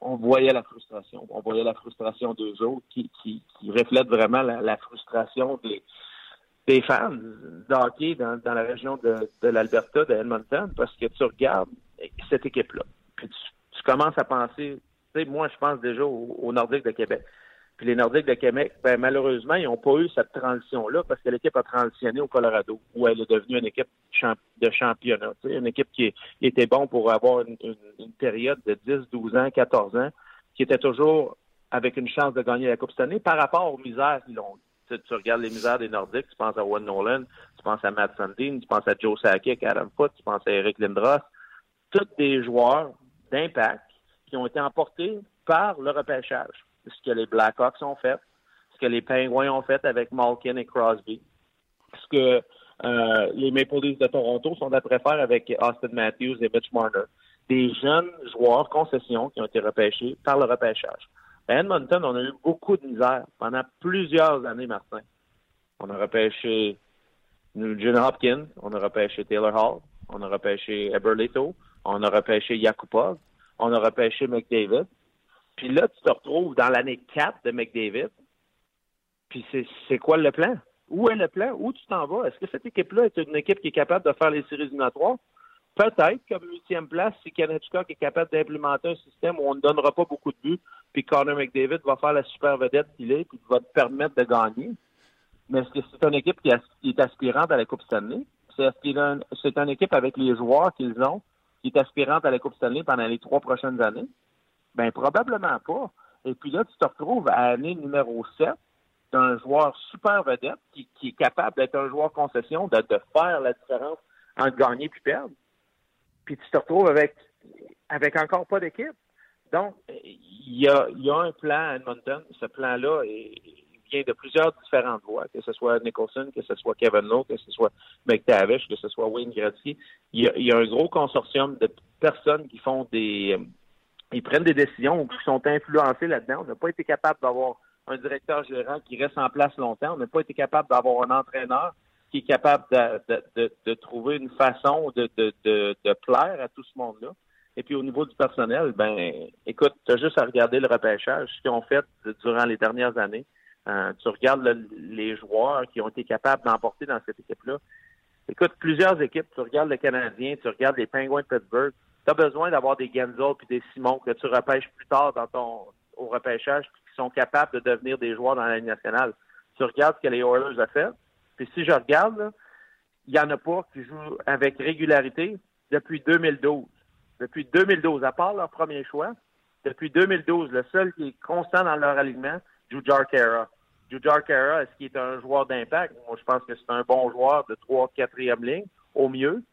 Speaker 4: on voyait la frustration. On voyait la frustration d'eux autres qui, qui, reflète vraiment la, frustration des, fans dans, la région de, l'Alberta, de Edmonton, parce que tu regardes cette équipe-là. Puis tu, commences à penser, sais, moi, je pense déjà au, au Nordique de Québec. Puis les Nordiques de Québec, ben, malheureusement, ils n'ont pas eu cette transition-là parce que l'équipe a transitionné au Colorado, où elle est devenue une équipe de championnat. Une équipe qui était bon pour avoir une, période de 10, 12 ans, 14 ans, qui était toujours avec une chance de gagner la Coupe cette année par rapport aux misères qu'ils ont tu, tu, regardes les misères des Nordiques, tu penses à Wayne Nolan, tu penses à Matt Sundin, tu penses à Joe Sakic, Adam Foote, tu penses à Eric Lindros, tous des joueurs d'impact qui ont été emportés par le repêchage ce que les Blackhawks ont fait, ce que les Penguins ont fait avec Malkin et Crosby, ce que euh, les Maple Leafs de Toronto sont d'après faire avec Austin Matthews et Mitch Marner. Des jeunes joueurs concessions qui ont été repêchés par le repêchage. À Edmonton, on a eu beaucoup de misère pendant plusieurs années, Martin. On a repêché Nugent Hopkins, on a repêché Taylor Hall, on a repêché Eberleto, on a repêché Yakupov, on a repêché McDavid. Puis là, tu te retrouves dans l'année 4 de McDavid. Puis c'est quoi le plan? Où est le plan? Où tu t'en vas? Est-ce que cette équipe-là est une équipe qui est capable de faire les séries éliminatoires? Peut-être, comme huitième place, si Kanachka est capable d'implémenter un système où on ne donnera pas beaucoup de buts, puis Connor McDavid va faire la super vedette qu'il est, puis va te permettre de gagner. Mais est-ce que c'est une équipe qui, est aspirante à la Coupe Stanley? C'est une équipe avec les joueurs qu'ils ont qui est aspirante à la Coupe Stanley pendant les trois prochaines années? Ben probablement pas. Et puis là, tu te retrouves à l'année numéro 7 d'un joueur super vedette qui, est capable d'être un joueur concession, de, faire la différence entre gagner et perdre. Puis tu te retrouves avec, avec encore pas d'équipe. Donc, il y a, y a un plan à Edmonton. Ce plan-là de plusieurs différentes voies, que ce soit Nicholson, que ce soit Kevin Lowe, que ce soit McTavish, que ce soit Wayne Gretzky. Il y, a, un gros consortium de personnes qui font des, ils prennent des décisions ou qui sont influencés là-dedans. On n'a pas été capable d'avoir un directeur gérant qui reste en place longtemps. On n'a pas été capable d'avoir un entraîneur qui est capable de, trouver une façon de, plaire à tout ce monde-là. Et puis au niveau du personnel, ben écoute, tu as juste à regarder le repêchage, ce qu'ils ont fait durant les dernières années. Euh, tu regardes les joueurs qui ont été capables d'emporter dans cette équipe-là. Écoute, plusieurs équipes, tu regardes le Canadien, tu regardes les Penguins de Pittsburgh, tu as besoin d'avoir des Genzel puis des Simon que tu repêches plus tard dans ton au repêchage qui sont capables de devenir des joueurs dans la Ligue nationale. Tu regardes ce que les Oilers ont fait, puis si je regarde, il n'y en a pas qui jouent avec régularité depuis 2012. Depuis 2012, à part leur premier choix, depuis 2012, le seul qui est constant dans leur alignement, Jujar Kara. Jujar Kara, est-ce qu'il est un joueur d'impact? Moi, je pense que c'est un bon joueur de 3 4e ligne, au mieux.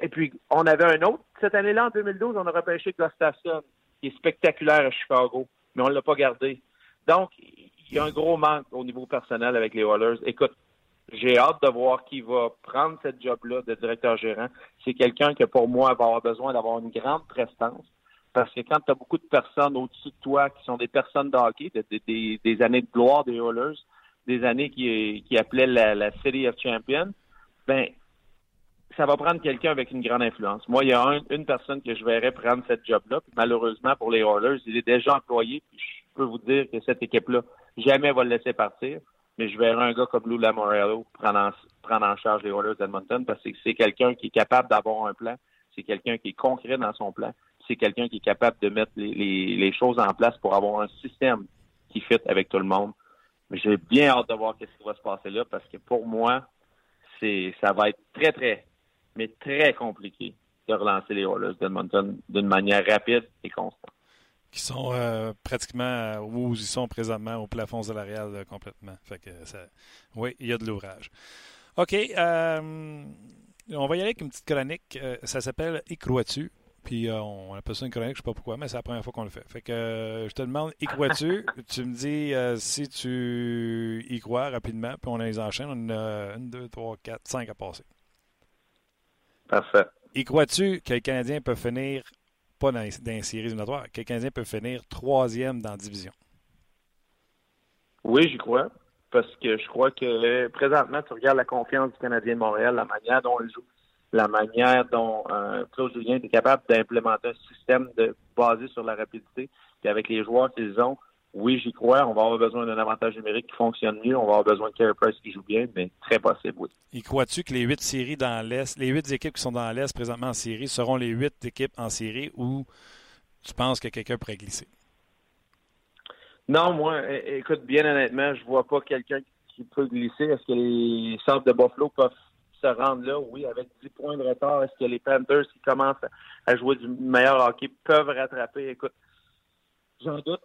Speaker 4: Et puis, on avait un autre. Cette année-là, en 2012, on a repêché Gustafsson, qui est spectaculaire à Chicago, mais on ne l'a pas gardé. Donc, il y a un gros manque au niveau personnel avec les Oilers. Écoute, j'ai hâte de voir qui va prendre cette job-là de directeur gérant. C'est quelqu'un que, pour moi, va avoir besoin d'avoir une grande prestance. Parce que quand tu as beaucoup de personnes au-dessus de toi qui sont des personnes de hockey, des, années de gloire des Oilers, des années qui, appelaient la, City of Champions, ben ça va prendre quelqu'un avec une grande influence. Moi, il y a une personne que je verrais prendre cette job-là. malheureusement, pour les Oilers, il est déjà employé. Je peux vous dire que cette équipe-là, jamais va le laisser partir. Mais je verrais un gars comme Lou Lamorello prendre en, prendre en charge les Oilers d'Edmonton parce que c'est quelqu'un qui est capable d'avoir un plan. C'est quelqu'un qui est concret dans son plan. C'est quelqu'un qui est capable de mettre les, choses en place pour avoir un système qui fit avec tout le monde. Mais j'ai bien hâte de voir ce qui va se passer là parce que pour moi, c'est ça va être très, très mais très compliqué de relancer les Oilers d'Edmonton d'une manière rapide et constante.
Speaker 1: Qui sont euh, pratiquement où ils sont présentement au plafond salarial euh, complètement. Fait que oui, il y a de l'ouvrage. OK. Euh, on va y aller avec une petite chronique. ça s'appelle Y crois-tu? Puis on appelle ça une chronique, je ne sais pas pourquoi, mais c'est la première fois qu'on le fait. Fait que je te demande, y crois-tu? tu me dis si tu y crois rapidement, puis on les enchaîne. On a une, deux, trois, quatre, cinq à passer.
Speaker 4: Parfait.
Speaker 1: Y crois-tu que le Canadien peut finir, pas dans, dans les séries éliminatoires, que le Canadien peut finir troisième dans la division?
Speaker 4: Oui, j'y crois. Parce que je crois que présentement, tu regardes la confiance du Canadien de Montréal, la manière dont il joue, la manière dont euh, Claude Julien est capable d'implémenter un système de, basé sur la rapidité, puis avec les joueurs qu'ils ont, oui, j'y crois. On va avoir besoin d'un avantage numérique qui fonctionne mieux. On va avoir besoin de Carey Price qui joue bien, mais très possible, oui.
Speaker 1: Y crois-tu que les huit séries dans l'Est, les huit équipes qui sont dans l'Est présentement en série seront les huit équipes en série ou tu penses que quelqu'un pourrait glisser?
Speaker 4: Non, moi, écoute, bien honnêtement, je vois pas quelqu'un qui peut glisser. Est-ce que les centres de Buffalo peuvent se rendre là? Oui, avec 10 points de retard. Est-ce que les Panthers qui commencent à jouer du meilleur hockey peuvent rattraper? Écoute, j'en doute.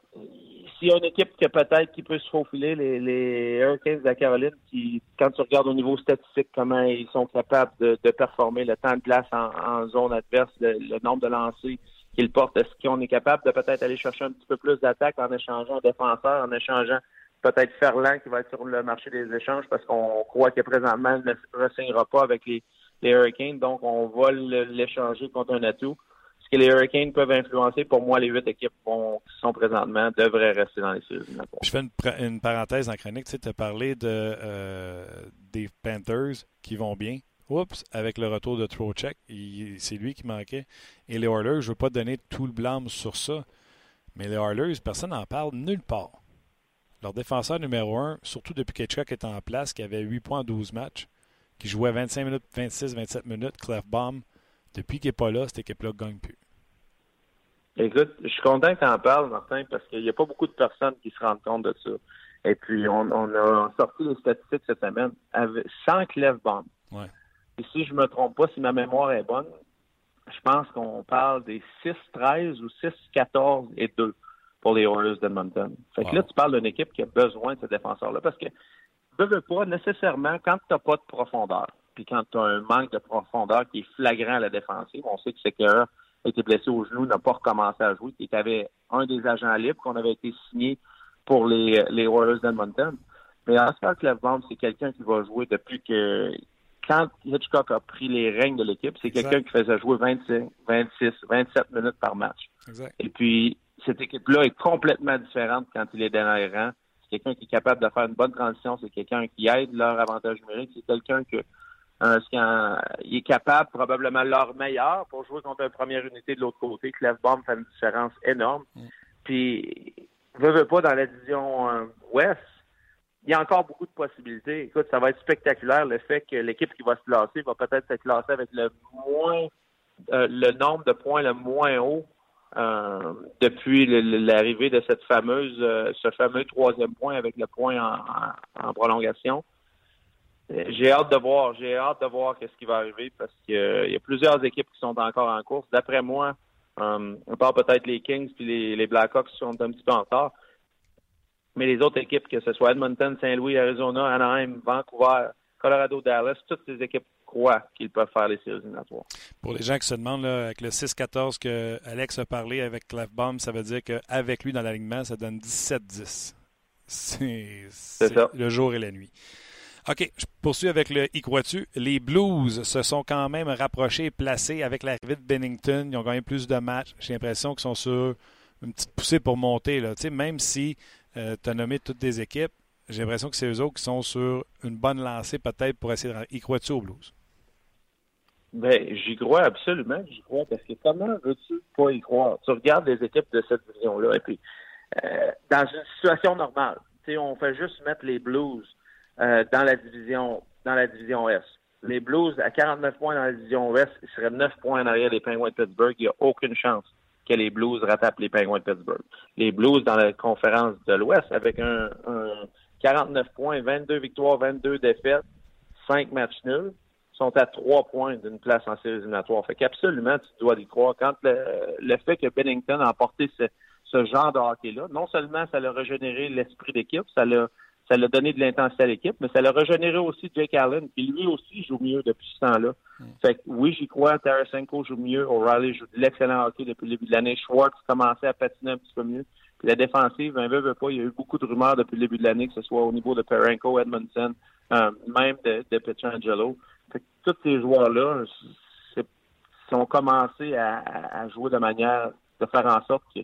Speaker 4: S'il y a une équipe qui peut-être qui peut se faufiler, les, les Hurricanes de la Caroline, qui, quand tu regardes au niveau statistique comment ils sont capables de, performer, le temps de glace en, zone adverse, le, nombre de lancers qu'ils portent, est-ce qu'on est capable de peut-être aller chercher un petit peu plus d'attaque en échangeant un défenseur, en échangeant peut-être Ferland qui va être sur le marché des échanges parce qu'on croit que présentement il ne re-signera pas avec les, Hurricanes, donc on va l'échanger contre un atout que les Hurricanes peuvent influencer, pour moi, les huit équipes qui sont présentement devraient rester dans les séries.
Speaker 1: Je fais une, parenthèse en chronique. Tu sais, as parlé de, euh, des Panthers qui vont bien. Oups, avec le retour de Trocheck, c'est lui qui manquait. Et les Oilers, je ne veux pas donner tout le blâme sur ça, mais les Oilers, personne n'en parle nulle part. Leur défenseur numéro un, surtout depuis que est en place, qui avait 8 points en 12 matchs, qui jouait 25 minutes, 26, 27 minutes, Clefbaum, depuis qu'il n'est pas là, cette équipe-là ne gagne plus.
Speaker 4: Écoute, je suis content que tu en parles, Martin, parce qu'il n'y a pas beaucoup de personnes qui se rendent compte de ça. Et puis, on, a sorti les statistiques cette semaine avec, sans Clefbaum.
Speaker 1: Ouais.
Speaker 4: Et si je me trompe pas, si ma mémoire est bonne, je pense qu'on parle des 6-13 ou 6-14 et 2 pour les Oilers d'Edmonton. Fait que là, tu parles d'une équipe qui a besoin de ce défenseur-là parce que ne veux pas nécessairement quand tu n'as pas de profondeur puis quand tu as un manque de profondeur qui est flagrant à la défensive, on sait que c'est a été blessé au genou, n'a pas recommencé à jouer, y avait un des agents libres qu'on avait été signé pour les, les Warriors d'Edmonton. Mais Oscar Clefbaum, c'est quelqu'un qui va jouer depuis que quand Hitchcock a pris les règnes de l'équipe, c'est quelqu'un qui faisait jouer 26, 26, 27 minutes par match. Et puis, cette équipe-là est complètement différente quand il est dans les rangs. C'est quelqu'un qui est capable de faire une bonne transition. C'est quelqu'un qui aide leur avantage numérique. C'est quelqu'un que il est capable, probablement leur meilleur, pour jouer contre une première unité de l'autre côté. Clefbaum fait une différence énorme. Mm. Puis, veut, veut pas, dans la division euh, ouest, il y a encore beaucoup de possibilités. Écoute, ça va être spectaculaire le fait que l'équipe qui va se classer va peut-être se classer avec le moins euh, le nombre de points le moins haut euh, depuis l'arrivée de cette fameuse euh, ce fameux troisième point avec le point en, prolongation. J'ai hâte de voir, j'ai hâte de voir qu'est-ce qui va arriver parce qu'il y a plusieurs équipes qui sont encore en course. D'après moi, on part peut-être les Kings puis les, les Blackhawks sont un petit peu en retard. Mais les autres équipes, que ce soit Edmonton, Saint-Louis, Arizona, Anaheim, Vancouver, Colorado, Dallas, toutes ces équipes croient qu'ils peuvent faire les séries éliminatoires.
Speaker 1: Pour les gens qui se demandent, avec le 6-14 que Alex a parlé avec Clefbaum, ça veut dire qu'avec lui dans l'alignement, ça donne 17-10. C'est le jour et la nuit. OK, je poursuis avec le y crois-tu. Les Blues se sont quand même rapprochés et placés avec l'arrivée de Bennington. Ils ont gagné plus de matchs. J'ai l'impression qu'ils sont sur une petite poussée pour monter. Là. Même si euh, tu as nommé toutes des équipes. J'ai l'impression que c'est eux autres qui sont sur une bonne lancée peut-être pour essayer de... Y crois-tu aux Blues?
Speaker 4: Ben, j'y crois absolument, j'y crois, parce que comment veux-tu pas y croire? Tu regardes les équipes de cette division-là, et puis, euh, dans une situation normale, on fait juste mettre les Blues euh, dans la division dans la division S. Les Blues, à 49 points dans la division Ouest, ils seraient 9 points en arrière des Penguins de Pittsburgh. Il n'y a aucune chance que les Blues rattrapent les Penguins de Pittsburgh. Les Blues dans la conférence de l'Ouest avec un, 49 points, 22 victoires, 22 défaites, 5 matchs nuls, sont à 3 points d'une place en séries éliminatoires. Fait qu'absolument, tu dois y croire. Quand le, fait que Bennington a emporté ce, ce genre de hockey-là, non seulement ça l'a régénéré l'esprit d'équipe, ça l'a ça l'a donné de l'intensité à l'équipe, mais ça l'a régénéré aussi Jake Allen, qui lui aussi joue mieux depuis ce temps-là. Mm. Fait que oui, j'y crois, Tarasenko joue mieux, O'Reilly joue de l'excellent hockey depuis le début de l'année, Schwartz commençait à patiner un petit peu mieux. Puis la défensive, un veut, veut pas, il y a eu beaucoup de rumeurs depuis le début de l'année, que ce soit au niveau de Perenko, Edmondson, euh, même de, de Pietrangelo. Tous ces joueurs-là ont commencé à, à, jouer de manière de faire en sorte que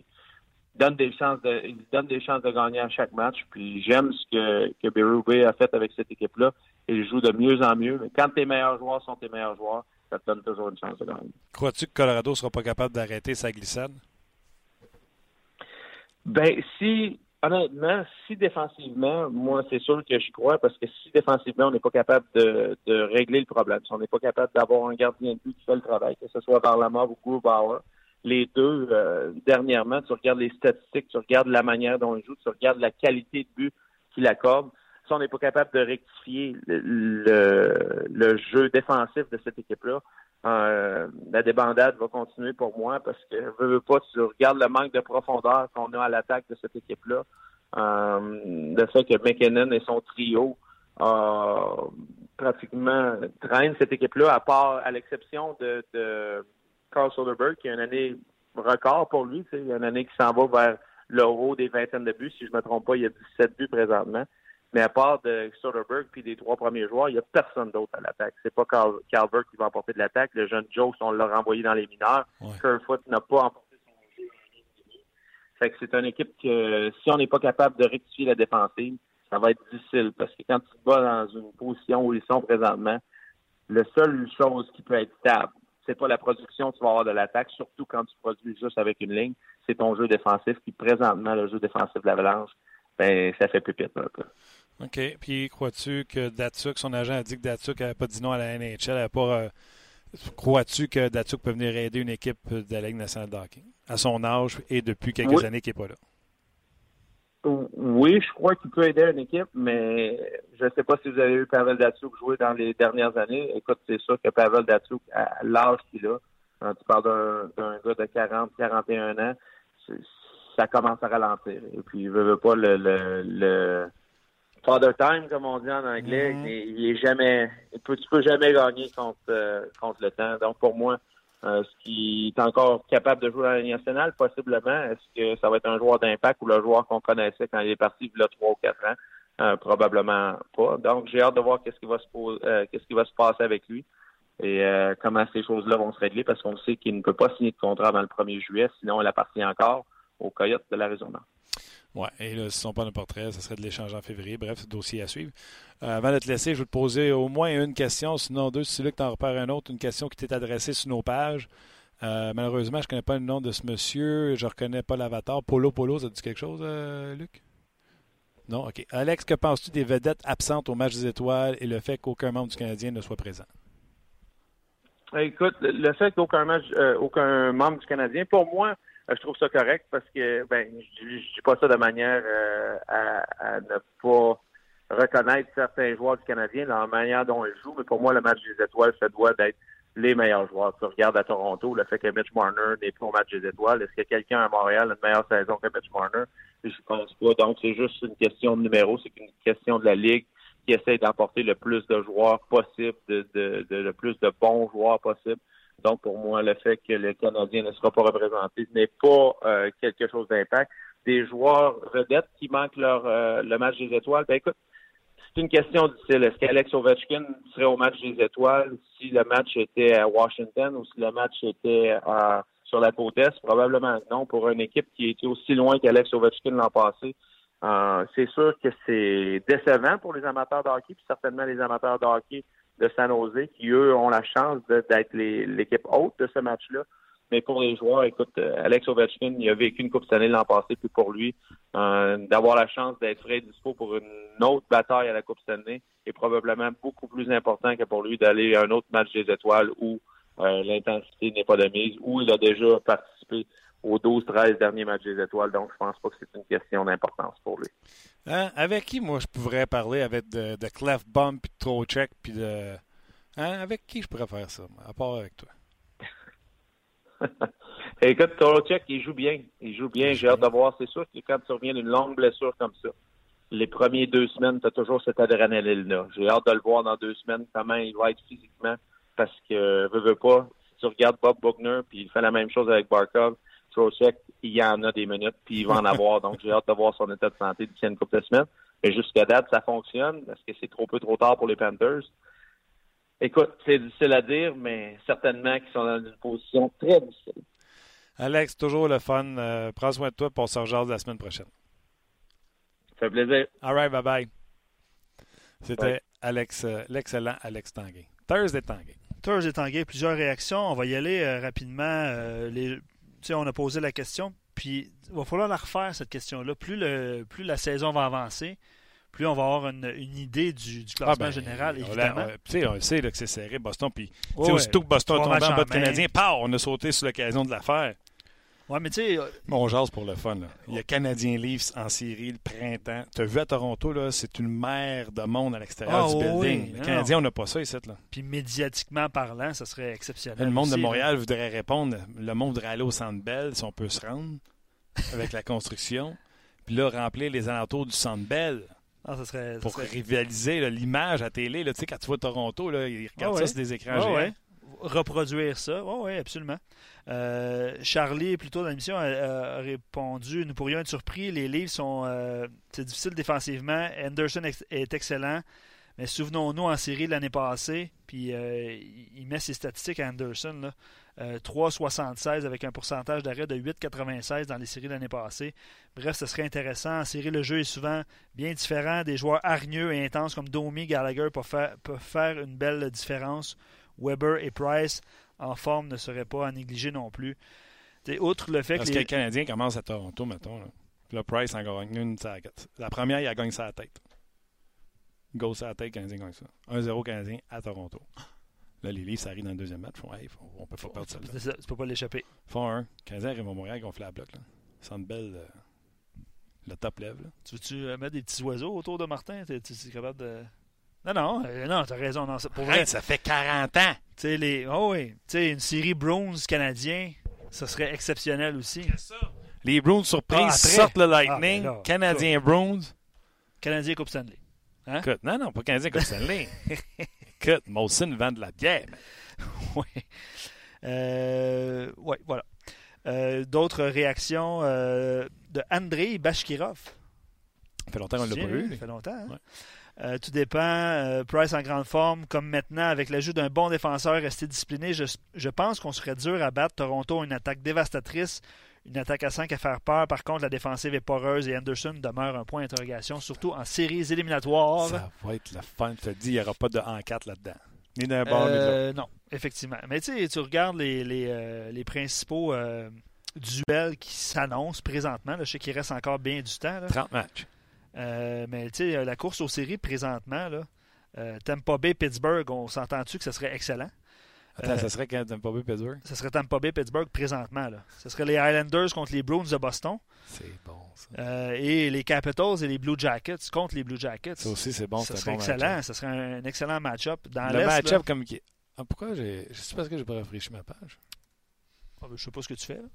Speaker 4: donne des chances de, il donne des chances de gagner à chaque match. Puis j'aime ce que, que Berube a fait avec cette équipe-là. Il joue de mieux en mieux. Mais quand tes meilleurs joueurs sont tes meilleurs joueurs, ça te donne toujours une chance de gagner.
Speaker 1: Crois-tu que Colorado ne sera pas capable d'arrêter sa glissade?
Speaker 4: Ben, si, honnêtement, si défensivement, moi, c'est sûr que j'y crois parce que si défensivement, on n'est pas capable de, de, régler le problème, si on n'est pas capable d'avoir un gardien de but qui fait le travail, que ce soit Varlamov ou Grubauer, les deux euh, dernièrement, tu regardes les statistiques, tu regardes la manière dont ils jouent, tu regardes la qualité de but qu'il accorde. Si on n'est pas capable de rectifier le, jeu défensif de cette équipe-là, euh, la débandade va continuer pour moi parce que veux, veux pas, tu regardes le manque de profondeur qu'on a à l'attaque de cette équipe-là. Euh, le fait que McKinnon et son trio pratiquement traînent cette équipe-là, à part à l'exception de Carl Soderberg, qui a une année record pour lui. Une année qui s'en va vers le haut des vingtaines de buts. Si je ne me trompe pas, il y a 17 buts présentement. Mais à part de Soderberg puis des trois premiers joueurs, il n'y a personne d'autre à l'attaque. C'est pas Carl, Calvert qui va emporter de l'attaque. Le jeune Joe, on l'a renvoyé dans les mineurs. Kerfoot n'a pas emporté son jeu Fait que c'est une équipe que si on n'est pas capable de rectifier la défensive, ça va être difficile. Parce que quand tu te vas dans une position où ils sont présentement, la seule chose qui peut être stable, c'est pas la production que tu vas avoir de l'attaque, surtout quand tu produis juste avec une ligne. C'est ton jeu défensif qui, présentement, le jeu défensif de l'Avalanche, ben, ça fait pupite un peu.
Speaker 1: OK. Puis, crois-tu que Datsuk, son agent a dit que Datsuk n'avait pas dit non à la NHL, pas. Euh, crois-tu que Datsuk peut venir aider une équipe de la Ligue nationale de hockey? À son âge et depuis quelques années qu'il n'est pas là?
Speaker 4: Oui, je crois qu'il peut aider une équipe, mais je ne sais pas si vous avez vu Pavel Datsuk jouer dans les dernières années. Écoute, c'est sûr que Pavel Datsuk, à l'âge qu'il a, quand tu parles d'un gars de 40, 41 ans, ça commence à ralentir. Et puis, il veut, veut pas le, le, le, father time, comme on dit en anglais. Mm-hmm. il, est jamais, il peut, tu peux jamais gagner contre, euh, contre le temps. Donc, pour moi, euh, ce qui est encore capable de jouer à la Ligue nationale, possiblement. Est-ce que ça va être un joueur d'impact ou le joueur qu'on connaissait quand il est parti il y a trois ou quatre ans? Euh, probablement pas. Donc, j'ai hâte de voir qu'est-ce qui va se qu'est-ce qui va se passer avec lui et comment ces choses-là vont se régler parce qu'on sait qu'il ne peut pas signer de contrat avant le 1er juillet, sinon il appartient encore aux Coyotes de l'Arizona.
Speaker 1: Oui, et là, ce ne sont pas de portrait, ce serait de l'échange en février. Bref, c'est dossier à suivre. Euh, avant de te laisser, je vais te poser au moins une question, sinon deux, si veux que tu repères un autre, une question qui t'est adressée sur nos pages. Euh, malheureusement, je ne connais pas le nom de ce monsieur, je ne reconnais pas l'avatar. Polo Polo, ça te dit quelque chose, euh, Luc? Non, OK. Alex, que penses-tu des vedettes absentes au match des étoiles et le fait qu'aucun membre du Canadien ne soit présent?
Speaker 4: Écoute, le fait qu'aucun euh, membre du Canadien, pour moi, je trouve ça correct parce que ben, je, je dis pas ça de manière euh, à, à, ne pas reconnaître certains joueurs du Canadien dans la manière dont ils jouent, mais pour moi, le match des étoiles, ça doit d'être les meilleurs joueurs. Tu regardes à Toronto, le fait que Mitch Marner n'est pas au match des étoiles. Est-ce que quelqu'un à Montréal a une meilleure saison que Mitch Marner? Je pense pas. Donc, c'est juste une question de numéro, c'est une question de la Ligue qui essaie d'emporter le plus de joueurs possible, de, de, de, le plus de bons joueurs possible. Donc, pour moi, le fait que le Canadien ne sera pas représenté n'est pas euh, quelque chose d'impact. Des joueurs vedettes qui manquent leur euh, le match des étoiles, ben écoute, c'est une question difficile. Est-ce qu'Alex Ovechkin serait au match des étoiles si le match était à Washington ou si le match était sur la côte Est? Probablement non. Pour une équipe qui était aussi loin qu'Alex Ovechkin l'an passé, euh, c'est sûr que c'est décevant pour les amateurs de hockey, puis certainement les amateurs de hockey de San Jose, qui eux ont la chance d'être l'équipe haute de ce match-là. Mais pour les joueurs, écoute, euh, Alex Ovechkin, il a vécu une Coupe Stanley l'an passé, puis pour lui, euh, d'avoir la chance d'être frais dispo pour une autre bataille à la Coupe Stanley est probablement beaucoup plus important que pour lui d'aller à un autre match des étoiles où euh, l'intensité n'est pas de mise, où il a déjà participé aux 12-13 derniers matchs des étoiles. Donc, je pense pas que c'est une question d'importance pour lui.
Speaker 1: Hein? Avec qui, moi, je pourrais parler avec de, de Clef Bump, puis de Trocheck, puis de... Hein? Avec qui je pourrais faire ça, à part avec toi?
Speaker 4: Écoute, Trocheck, il joue bien. Il joue bien. J'ai hâte de voir. C'est sûr que quand tu reviens d'une longue blessure comme ça, les premières deux semaines, tu as toujours cette adrénaline-là. J'ai hâte de le voir dans deux semaines, comment il va être physiquement, parce que, veux, veux pas, si tu regardes Bob Buckner, puis il fait la même chose avec Barkov, Il y en a des minutes, puis il va en avoir. Donc, j'ai hâte de voir son état de santé d'ici une couple de semaines. Mais jusqu'à date, ça fonctionne. Est-ce que c'est trop peu trop tard pour les Panthers? Écoute, c'est difficile à dire, mais certainement qu'ils sont dans une position très difficile.
Speaker 1: Alex, toujours le fun. Euh, prends soin de toi pour se rejoindre la semaine prochaine.
Speaker 4: Ça fait plaisir.
Speaker 1: All right, bye-bye. C'était Alex, euh, l'excellent Alex Tanguay. Thursday Tanguay.
Speaker 2: Thursday Tanguay, plusieurs réactions. On va y aller euh, rapidement. les, on a posé la question, puis il va falloir la refaire, cette question-là. Plus, le, plus la saison va avancer, plus on va avoir une, une idée du, du classement ah ben, général, évidemment.
Speaker 1: On, on sait là, que c'est serré, Boston. Puis, ouais, aussitôt que Boston tombe en bas de Canadien, pow, on a sauté sur l'occasion de l'affaire.
Speaker 2: Ouais, mais tu sais.
Speaker 1: On jase pour le fun. Là. Il y a Canadien Leafs en série le printemps. Tu as vu à Toronto, là, c'est une mer de monde à l'extérieur
Speaker 2: oh,
Speaker 1: du building.
Speaker 2: Oui,
Speaker 1: le Canadien, on n'a pas ça ici. Là.
Speaker 2: Puis médiatiquement parlant, ça serait exceptionnel.
Speaker 1: Le monde
Speaker 2: aussi,
Speaker 1: de Montréal là. voudrait répondre. Le monde voudrait aller au Centre Bell si on peut se rendre avec la construction. Puis là, remplir les alentours du Centre Bell.
Speaker 2: Ah, ça serait, ça
Speaker 1: pour
Speaker 2: serait...
Speaker 1: rivaliser l'image à télé. Là, quand tu vois Toronto, là, ils regardent
Speaker 2: oh,
Speaker 1: ça
Speaker 2: ouais.
Speaker 1: sur des écrans
Speaker 2: oh,
Speaker 1: géants.
Speaker 2: Ouais. Reproduire ça. Oui, oui, absolument. Euh, Charlie, plutôt dans l'émission, a, répondu Nous pourrions être surpris. Les livres sont. Euh, c'est difficile défensivement. Anderson est excellent. Mais souvenons-nous en série l'année passée, puis euh, il met ses statistiques à Anderson. Là. Euh, 3,76 avec un pourcentage d'arrêt de 8,96 dans les séries l'année passée. Bref, ce serait intéressant. En série, le jeu est souvent bien différent. Des joueurs hargneux et intenses comme Domi, Gallagher peuvent faire une belle différence. Weber et Price en forme ne seraient pas à négliger non plus. T'sais, outre le fait
Speaker 1: Parce
Speaker 2: que,
Speaker 1: que
Speaker 2: les...
Speaker 1: le Canadien commence à Toronto, mettons. Là. Le Price en gagne une. La première, il a gagné sa tête. Go sa tête, Canadien gagne ça. 1-0 Canadien à Toronto. Là, les Leafs, ça arrive dans le deuxième match. Font, hey, on peut pas perdre ça.
Speaker 2: Là. Tu peux pas l'échapper.
Speaker 1: Font un. Canadien arrive à Montréal, fait la bloc. Là. Centre belle, euh, le top lève. Là.
Speaker 2: Tu veux-tu euh, mettre des petits oiseaux autour de Martin? Tu es capable de. Non, non, euh, non, t'as raison. Non, pour vrai,
Speaker 1: hey, ça fait 40 ans.
Speaker 2: Tu sais, les... oh, oui. Une série Bronze canadien, ça serait exceptionnel aussi.
Speaker 1: Ça? Les Bruins surprises ah, sortent le Lightning. Ah, ben là, Canadien Bruins.
Speaker 2: Canadien Coupe Stanley. Hein?
Speaker 1: Écoute, non, non, pas Canadien Coupe Stanley. Écoute, Molson vend de la bière.
Speaker 2: oui. Euh, oui, voilà. Euh, D'autres réactions euh, de Andrei Bashkirov.
Speaker 1: Ça fait longtemps qu'on l'a pas vu.
Speaker 2: Ça fait longtemps. Hein?
Speaker 1: Ouais.
Speaker 2: Euh, tout dépend. Euh, Price en grande forme, comme maintenant, avec l'ajout d'un bon défenseur resté discipliné, je, je pense qu'on serait dur à battre. Toronto a une attaque dévastatrice, une attaque à 5 à faire peur. Par contre, la défensive est poreuse et Anderson demeure un point d'interrogation, surtout en séries éliminatoires.
Speaker 1: Ça va être le fun. Je te dis, il n'y aura pas de 1-4 là-dedans. Ni d'un bord,
Speaker 2: euh, Non, effectivement. Mais tu sais, tu regardes les, les, les principaux duels qui s'annoncent présentement. Là, je sais qu'il reste encore bien du temps. Là.
Speaker 1: 30 matchs.
Speaker 2: Euh, mais tu sais, la course aux séries présentement, là, euh, Tampa Bay, Pittsburgh, on s'entend-tu que ce serait excellent?
Speaker 1: Attends,
Speaker 2: Euh,
Speaker 1: ça serait quand Tampa Bay Pittsburgh?
Speaker 2: Ce serait Tampa Bay, Pittsburgh présentement. Là. Ce serait les Highlanders contre les Bruins de Boston
Speaker 1: C'est bon, ça.
Speaker 2: euh, et les Capitals et les Blue Jackets contre les Blue Jackets.
Speaker 1: Ça aussi, c'est bon. Un
Speaker 2: serait
Speaker 1: bon
Speaker 2: excellent. Ce serait un, un excellent match-up. Dans
Speaker 1: Le match-up comme. Ah, pourquoi j'ai. Sais parce que j'ai pas rafraîchi ma page.
Speaker 2: Ah, ben, je sais pas ce que tu fais. là.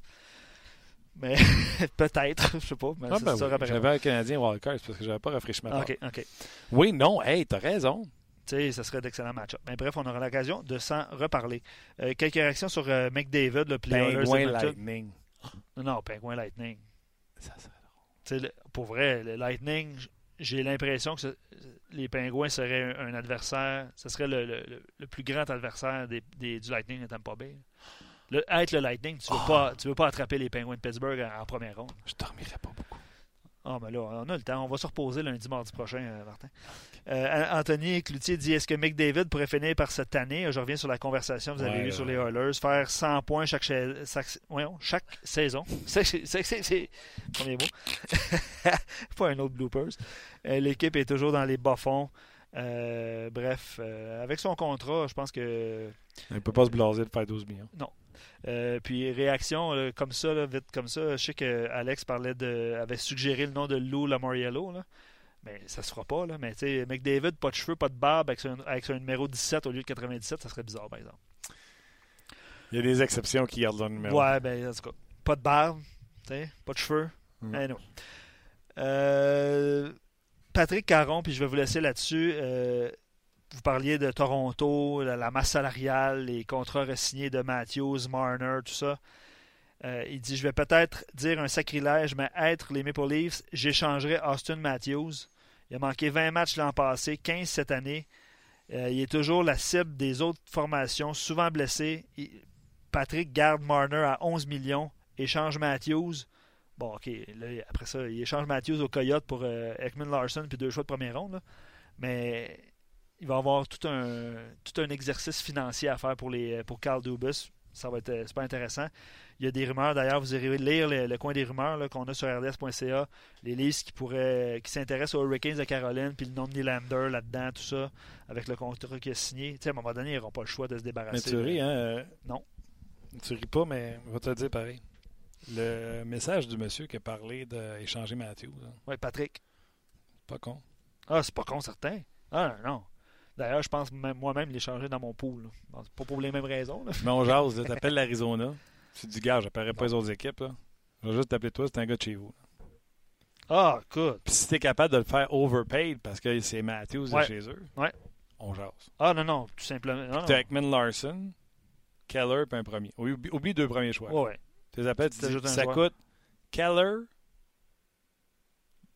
Speaker 2: Mais peut-être, je sais pas. Mais
Speaker 1: Ah,
Speaker 2: ça
Speaker 1: ben
Speaker 2: sera
Speaker 1: oui. J'avais un Canadien wildcard, parce que j'avais pas rafraîchi ma page.
Speaker 2: OK, OK.
Speaker 1: Oui, non, hey, t'as raison.
Speaker 2: Tu sais, ce serait d'excellents match-up. Mais bref, on aura l'occasion de s'en reparler. Euh, quelques réactions sur euh, McDavid, le Oilers
Speaker 1: Pingouin. Lightning.
Speaker 2: Non, non, Pingouin Lightning.
Speaker 1: Ça serait
Speaker 2: le- pour vrai, le Lightning, j'ai l'impression que ce- les Pingouins seraient un, un adversaire, ce serait le, le- plus grand adversaire des, des- du Lightning de Tampa Bay. Le, être le Lightning, tu ne veux, pas- tu veux pas attraper les Pingouins de Pittsburgh en, en première ronde.
Speaker 1: Je dormirais pas beaucoup.
Speaker 2: Ah, mais là, on a le temps. On va se reposer lundi, mardi prochain, euh, Martin. Euh, Anthony Cloutier dit Est-ce que McDavid pourrait finir par cette année? Je reviens sur la conversation que vous avez
Speaker 1: Ouais,
Speaker 2: eue sur les Oilers. Faire 100 points chaque, cha- chaque, saison. C'est premier mot. pas un autre bloopers. Euh, L'équipe est toujours dans les bas-fonds. Euh, bref, avec son contrat, je pense que
Speaker 1: Il peut pas se blaser de faire 12 millions.
Speaker 2: Euh, puis réaction là, comme ça, là, vite comme ça. Je sais que Alex parlait de, avait suggéré le nom de Lou Lamoriello, là. mais ça se fera pas. Là. Mais tu sais, McDavid, pas de cheveux, pas de barbe, avec son, avec son numéro 17 au lieu de 97, ça serait bizarre, par exemple.
Speaker 1: Il y a des exceptions qui gardent leur numéro.
Speaker 2: Ouais, ben en tout cas, pas de barbe, tu sais, pas de cheveux.
Speaker 1: Mm.
Speaker 2: Eh non. Euh, Patrick Caron, puis je vais vous laisser là-dessus. Euh, vous parliez de Toronto, la, masse salariale, les contrats re-signés de Matthews, Marner, tout ça. Euh, il dit Je vais peut-être dire un sacrilège, mais être les Maple Leafs, j'échangerais Austin Matthews. Il a manqué 20 matchs l'an passé, 15 cette année. Euh, il est toujours la cible des autres formations, souvent blessé. Patrick garde Marner à 11 millions, échange Matthews. Bon, OK, après ça, il échange Matthews au Coyote pour euh, Ekman Larson puis deux choix de première ronde. Mais il va avoir tout un, tout un exercice financier à faire pour, les, pour Carl Dubus. Ça va être euh, super intéressant. Il y a des rumeurs, d'ailleurs, vous irez lire le, le coin des rumeurs qu'on a sur rds.ca. Les listes qui pourraient qui s'intéressent aux Hurricanes de Caroline, puis le nom de Nylander là-dedans, tout ça, avec le contrat qu'il a signé. Tu sais, à un moment donné, ils n'auront pas le choix de se débarrasser.
Speaker 1: Mais tu ris, hein? euh,
Speaker 2: Non.
Speaker 1: Tu ris pas, mais on va te le dire pareil. Le message du monsieur qui a parlé d'échanger Matthews, là,
Speaker 2: Ouais, Patrick.
Speaker 1: pas con.
Speaker 2: Ah, c'est pas con, certain. Ah, non. D'ailleurs, je pense même moi-même l'échanger dans mon pool. là. Pas pour les mêmes raisons. là.
Speaker 1: Mais on jase, t'appelles l'Arizona. Tu te dis, gars, j'appellerai pas les autres équipes, là. Je vais juste t'appeler toi, c'est un gars de chez vous.
Speaker 2: Ah, écoute.
Speaker 1: Puis si t'es capable de le faire overpaid parce que c'est Matthews de chez eux,
Speaker 2: Ouais.
Speaker 1: on jase.
Speaker 2: Ah, non, non, tout simplement. Non,
Speaker 1: Ekman Larson, Keller, puis un premier. Oublie, oublie deux premiers choix.
Speaker 2: Ouais, ouais.
Speaker 1: Tu les appelles, tu dis, ça coûte Keller,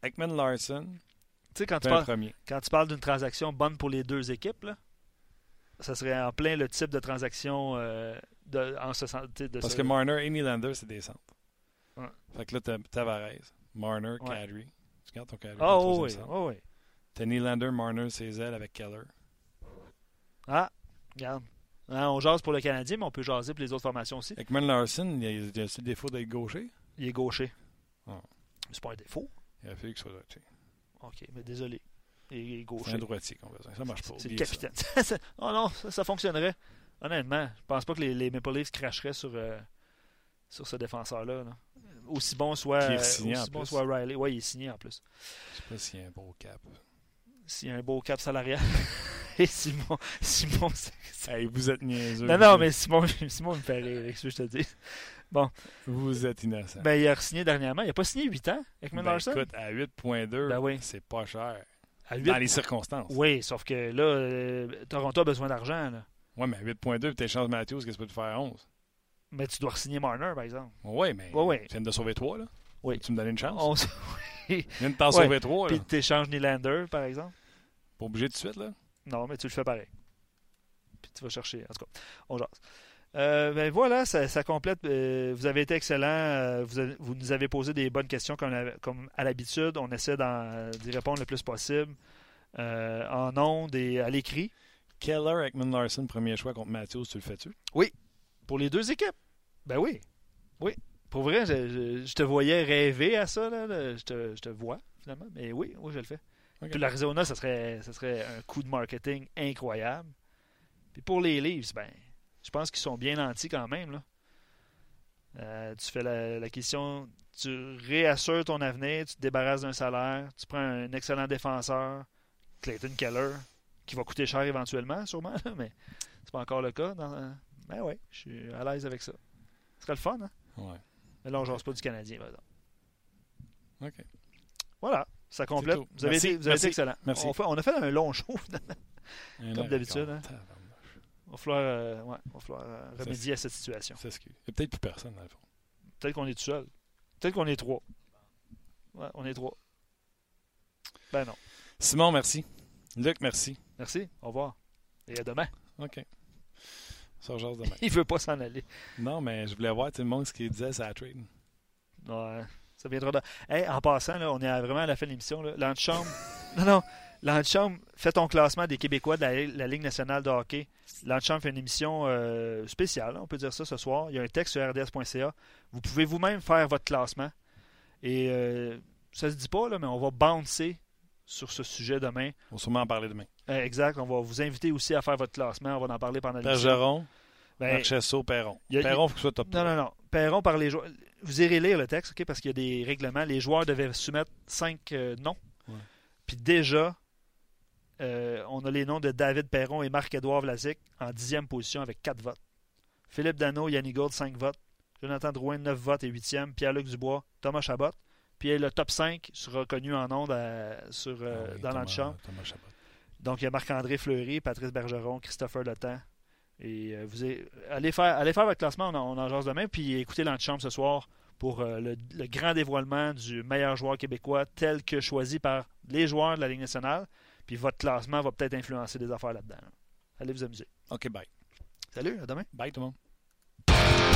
Speaker 1: Ekman Larson,
Speaker 2: Tu sais, quand tu parles,
Speaker 1: premier.
Speaker 2: quand tu parles d'une transaction bonne pour les deux équipes, là, ça serait en plein le type de transaction euh, de, en ce sens. de
Speaker 1: Parce
Speaker 2: ce-
Speaker 1: que Marner et Nylander, c'est des centres.
Speaker 2: Ouais.
Speaker 1: Fait que là, t'as Tavares, Marner,
Speaker 2: Ouais.
Speaker 1: Kadri. Tu gardes ton Kadri.
Speaker 2: Ah, oh, oui, oh, oui.
Speaker 1: T'as Nylander, Marner, ses ailes avec Keller.
Speaker 2: Ah, regarde. Hein, on jase pour le Canadien, mais on peut jaser pour les autres formations aussi.
Speaker 1: Ekman Larson, il a, il a aussi le défaut d'être gaucher?
Speaker 2: Il est gaucher.
Speaker 1: Ah.
Speaker 2: C'est pas un défaut.
Speaker 1: Il a fallu qu'il soit.
Speaker 2: OK, mais désolé. Il est
Speaker 1: C'est
Speaker 2: gaucher.
Speaker 1: un droitier qu'on besoin. Ça marche pas.
Speaker 2: C'est le capitaine. Ça- oh non, ça, ça fonctionnerait. Honnêtement, je pense pas que les, les Maple Leafs cracheraient sur, euh, sur ce défenseur-là. là. Aussi bon soit, euh, aussi bon soit Riley. Oui, il est signé en plus.
Speaker 1: Je sais pas s'il y a un beau cap.
Speaker 2: S'il y a un beau cap salarial. Et Simon, Simon, c'est- c'est-
Speaker 1: Hey, vous êtes niaiseux.
Speaker 2: Non, non, mais Simon, Simon me fait rire ce que je te dis.
Speaker 1: Vous êtes innocent.
Speaker 2: Ben, il a signé dernièrement. Il a pas signé 8 ans avec
Speaker 1: Ben,
Speaker 2: Larson?
Speaker 1: écoute, à 8.2,
Speaker 2: Ben oui.
Speaker 1: c'est pas cher.
Speaker 2: à 8
Speaker 1: Dans les circonstances.
Speaker 2: Oui, sauf que là, euh, Toronto a besoin d'argent.
Speaker 1: Ouais, mais à 8.2, puis t'échanges Matthews, qu'est-ce que tu peux te faire à 11?
Speaker 2: Mais tu dois signer Marner, par exemple.
Speaker 1: Ouais, mais
Speaker 2: Ouais, ouais.
Speaker 1: tu viens de sauver 3, là.
Speaker 2: Oui.
Speaker 1: Tu me donnes une chance?
Speaker 2: On
Speaker 1: Tu viens de t'en
Speaker 2: Ouais.
Speaker 1: sauver 3, là.
Speaker 2: Puis tu échanges Nylander, par exemple.
Speaker 1: Pas obligé tout de suite, là?
Speaker 2: Non, mais tu le fais pareil. Puis tu vas chercher. En tout cas, on jase. Euh, ben voilà, ça, ça complète. euh, vous avez été excellent. euh, vous, avez- vous nous avez posé des bonnes questions comme, à- comme à l'habitude. On essaie d'en- d'y répondre le plus possible euh, en ondes et à l'écrit.
Speaker 1: Keller, Ekman Larson, premier choix contre Matthews, tu le fais-tu?
Speaker 2: Pour les deux équipes? Ben oui. Oui. pour vrai, je, je- je te voyais rêver à ça. Là, là. Je, te, je te vois, finalement. Mais oui, oui, je le fais.
Speaker 1: Ok.
Speaker 2: Puis l'Arizona, ça serait, ça serait un coup de marketing incroyable. Puis pour les Leafs, ben, je pense qu'ils sont bien nantis quand même. Là. Euh, tu fais la, la question, tu réassures ton avenir, tu te débarrasses d'un salaire, tu prends un excellent défenseur, Clayton Keller, qui va coûter cher éventuellement, sûrement, là, mais c'est pas encore le cas. Dans, ben oui, je suis à l'aise avec ça. Ce serait le fun, hein?
Speaker 1: Ouais.
Speaker 2: Mais là, on ne jase pas du Canadien, par exemple.
Speaker 1: OK.
Speaker 2: Voilà, ça complète. Vous avez, été, vous avez
Speaker 1: merci,
Speaker 2: été excellent.
Speaker 1: merci.
Speaker 2: On, fait- on a fait un long show, Comme d'habitude, hein. Va falloir, euh, ouais, va falloir euh, remédier à cette situation.
Speaker 1: C'est ce Il y a peut-être plus personne, dans le fond.
Speaker 2: Peut-être qu'on est tout seul. Peut-être qu'on est trois. Ouais, on est trois. Ben non.
Speaker 1: Simon, merci. Luc, merci.
Speaker 2: Merci. Au revoir. Et à demain.
Speaker 1: OK. Ça demain.
Speaker 2: Il veut pas s'en aller.
Speaker 1: non, mais je voulais voir tout le monde ce qu'il disait, ça trade.
Speaker 2: Ouais, ça viendra de... Hey, en passant, là, on est à- vraiment à la fin de l'émission. là. L'antichambre... non, non. L'antichambre fait ton classement des Québécois de la, la Ligue nationale de hockey. L'antichambre fait une émission euh, spéciale, on peut dire ça ce soir. Il y a un texte sur rds.ca. Vous pouvez vous-même faire votre classement. Et euh, ça se dit pas, là, mais on va bouncer sur ce sujet demain.
Speaker 1: On va sûrement en parler demain.
Speaker 2: Euh, exact. On va vous inviter aussi à faire votre classement. On va en parler pendant l'émission.
Speaker 1: Bergeron,
Speaker 2: Ben,
Speaker 1: Marchesso, Perron.
Speaker 2: a-
Speaker 1: Perron, il faut que ce soit top
Speaker 2: Non, non, non. Perron par les joueurs. Vous irez lire le texte, OK? Parce qu'il y a des règlements. Les joueurs devaient soumettre cinq euh, noms.
Speaker 1: Ouais.
Speaker 2: Puis déjà, euh, on a les noms de David Perron et Marc-Édouard Vlasic en dixième position avec quatre votes. Philippe Dano, Yannick Gould, cinq votes. Jonathan Drouin, neuf votes et huitième. Pierre-Luc Dubois, Thomas Chabot. Puis le top 5 sera connu en ondes à- sur, euh,
Speaker 1: Ah oui,
Speaker 2: dans l'antichambre. Donc, il y a Marc-André Fleury, Patrice Bergeron, Christopher Letang. Et euh, vous avez- allez, faire, allez faire votre classement, on en, on en jase demain. Puis écoutez l'antichambre ce soir pour euh, le, le grand dévoilement du meilleur joueur québécois tel que choisi par les joueurs de la Ligue nationale. Puis votre classement va peut-être influencer des affaires là-dedans. là. Allez vous amuser.
Speaker 1: OK, bye.
Speaker 2: Salut, à demain.
Speaker 1: Bye tout le monde.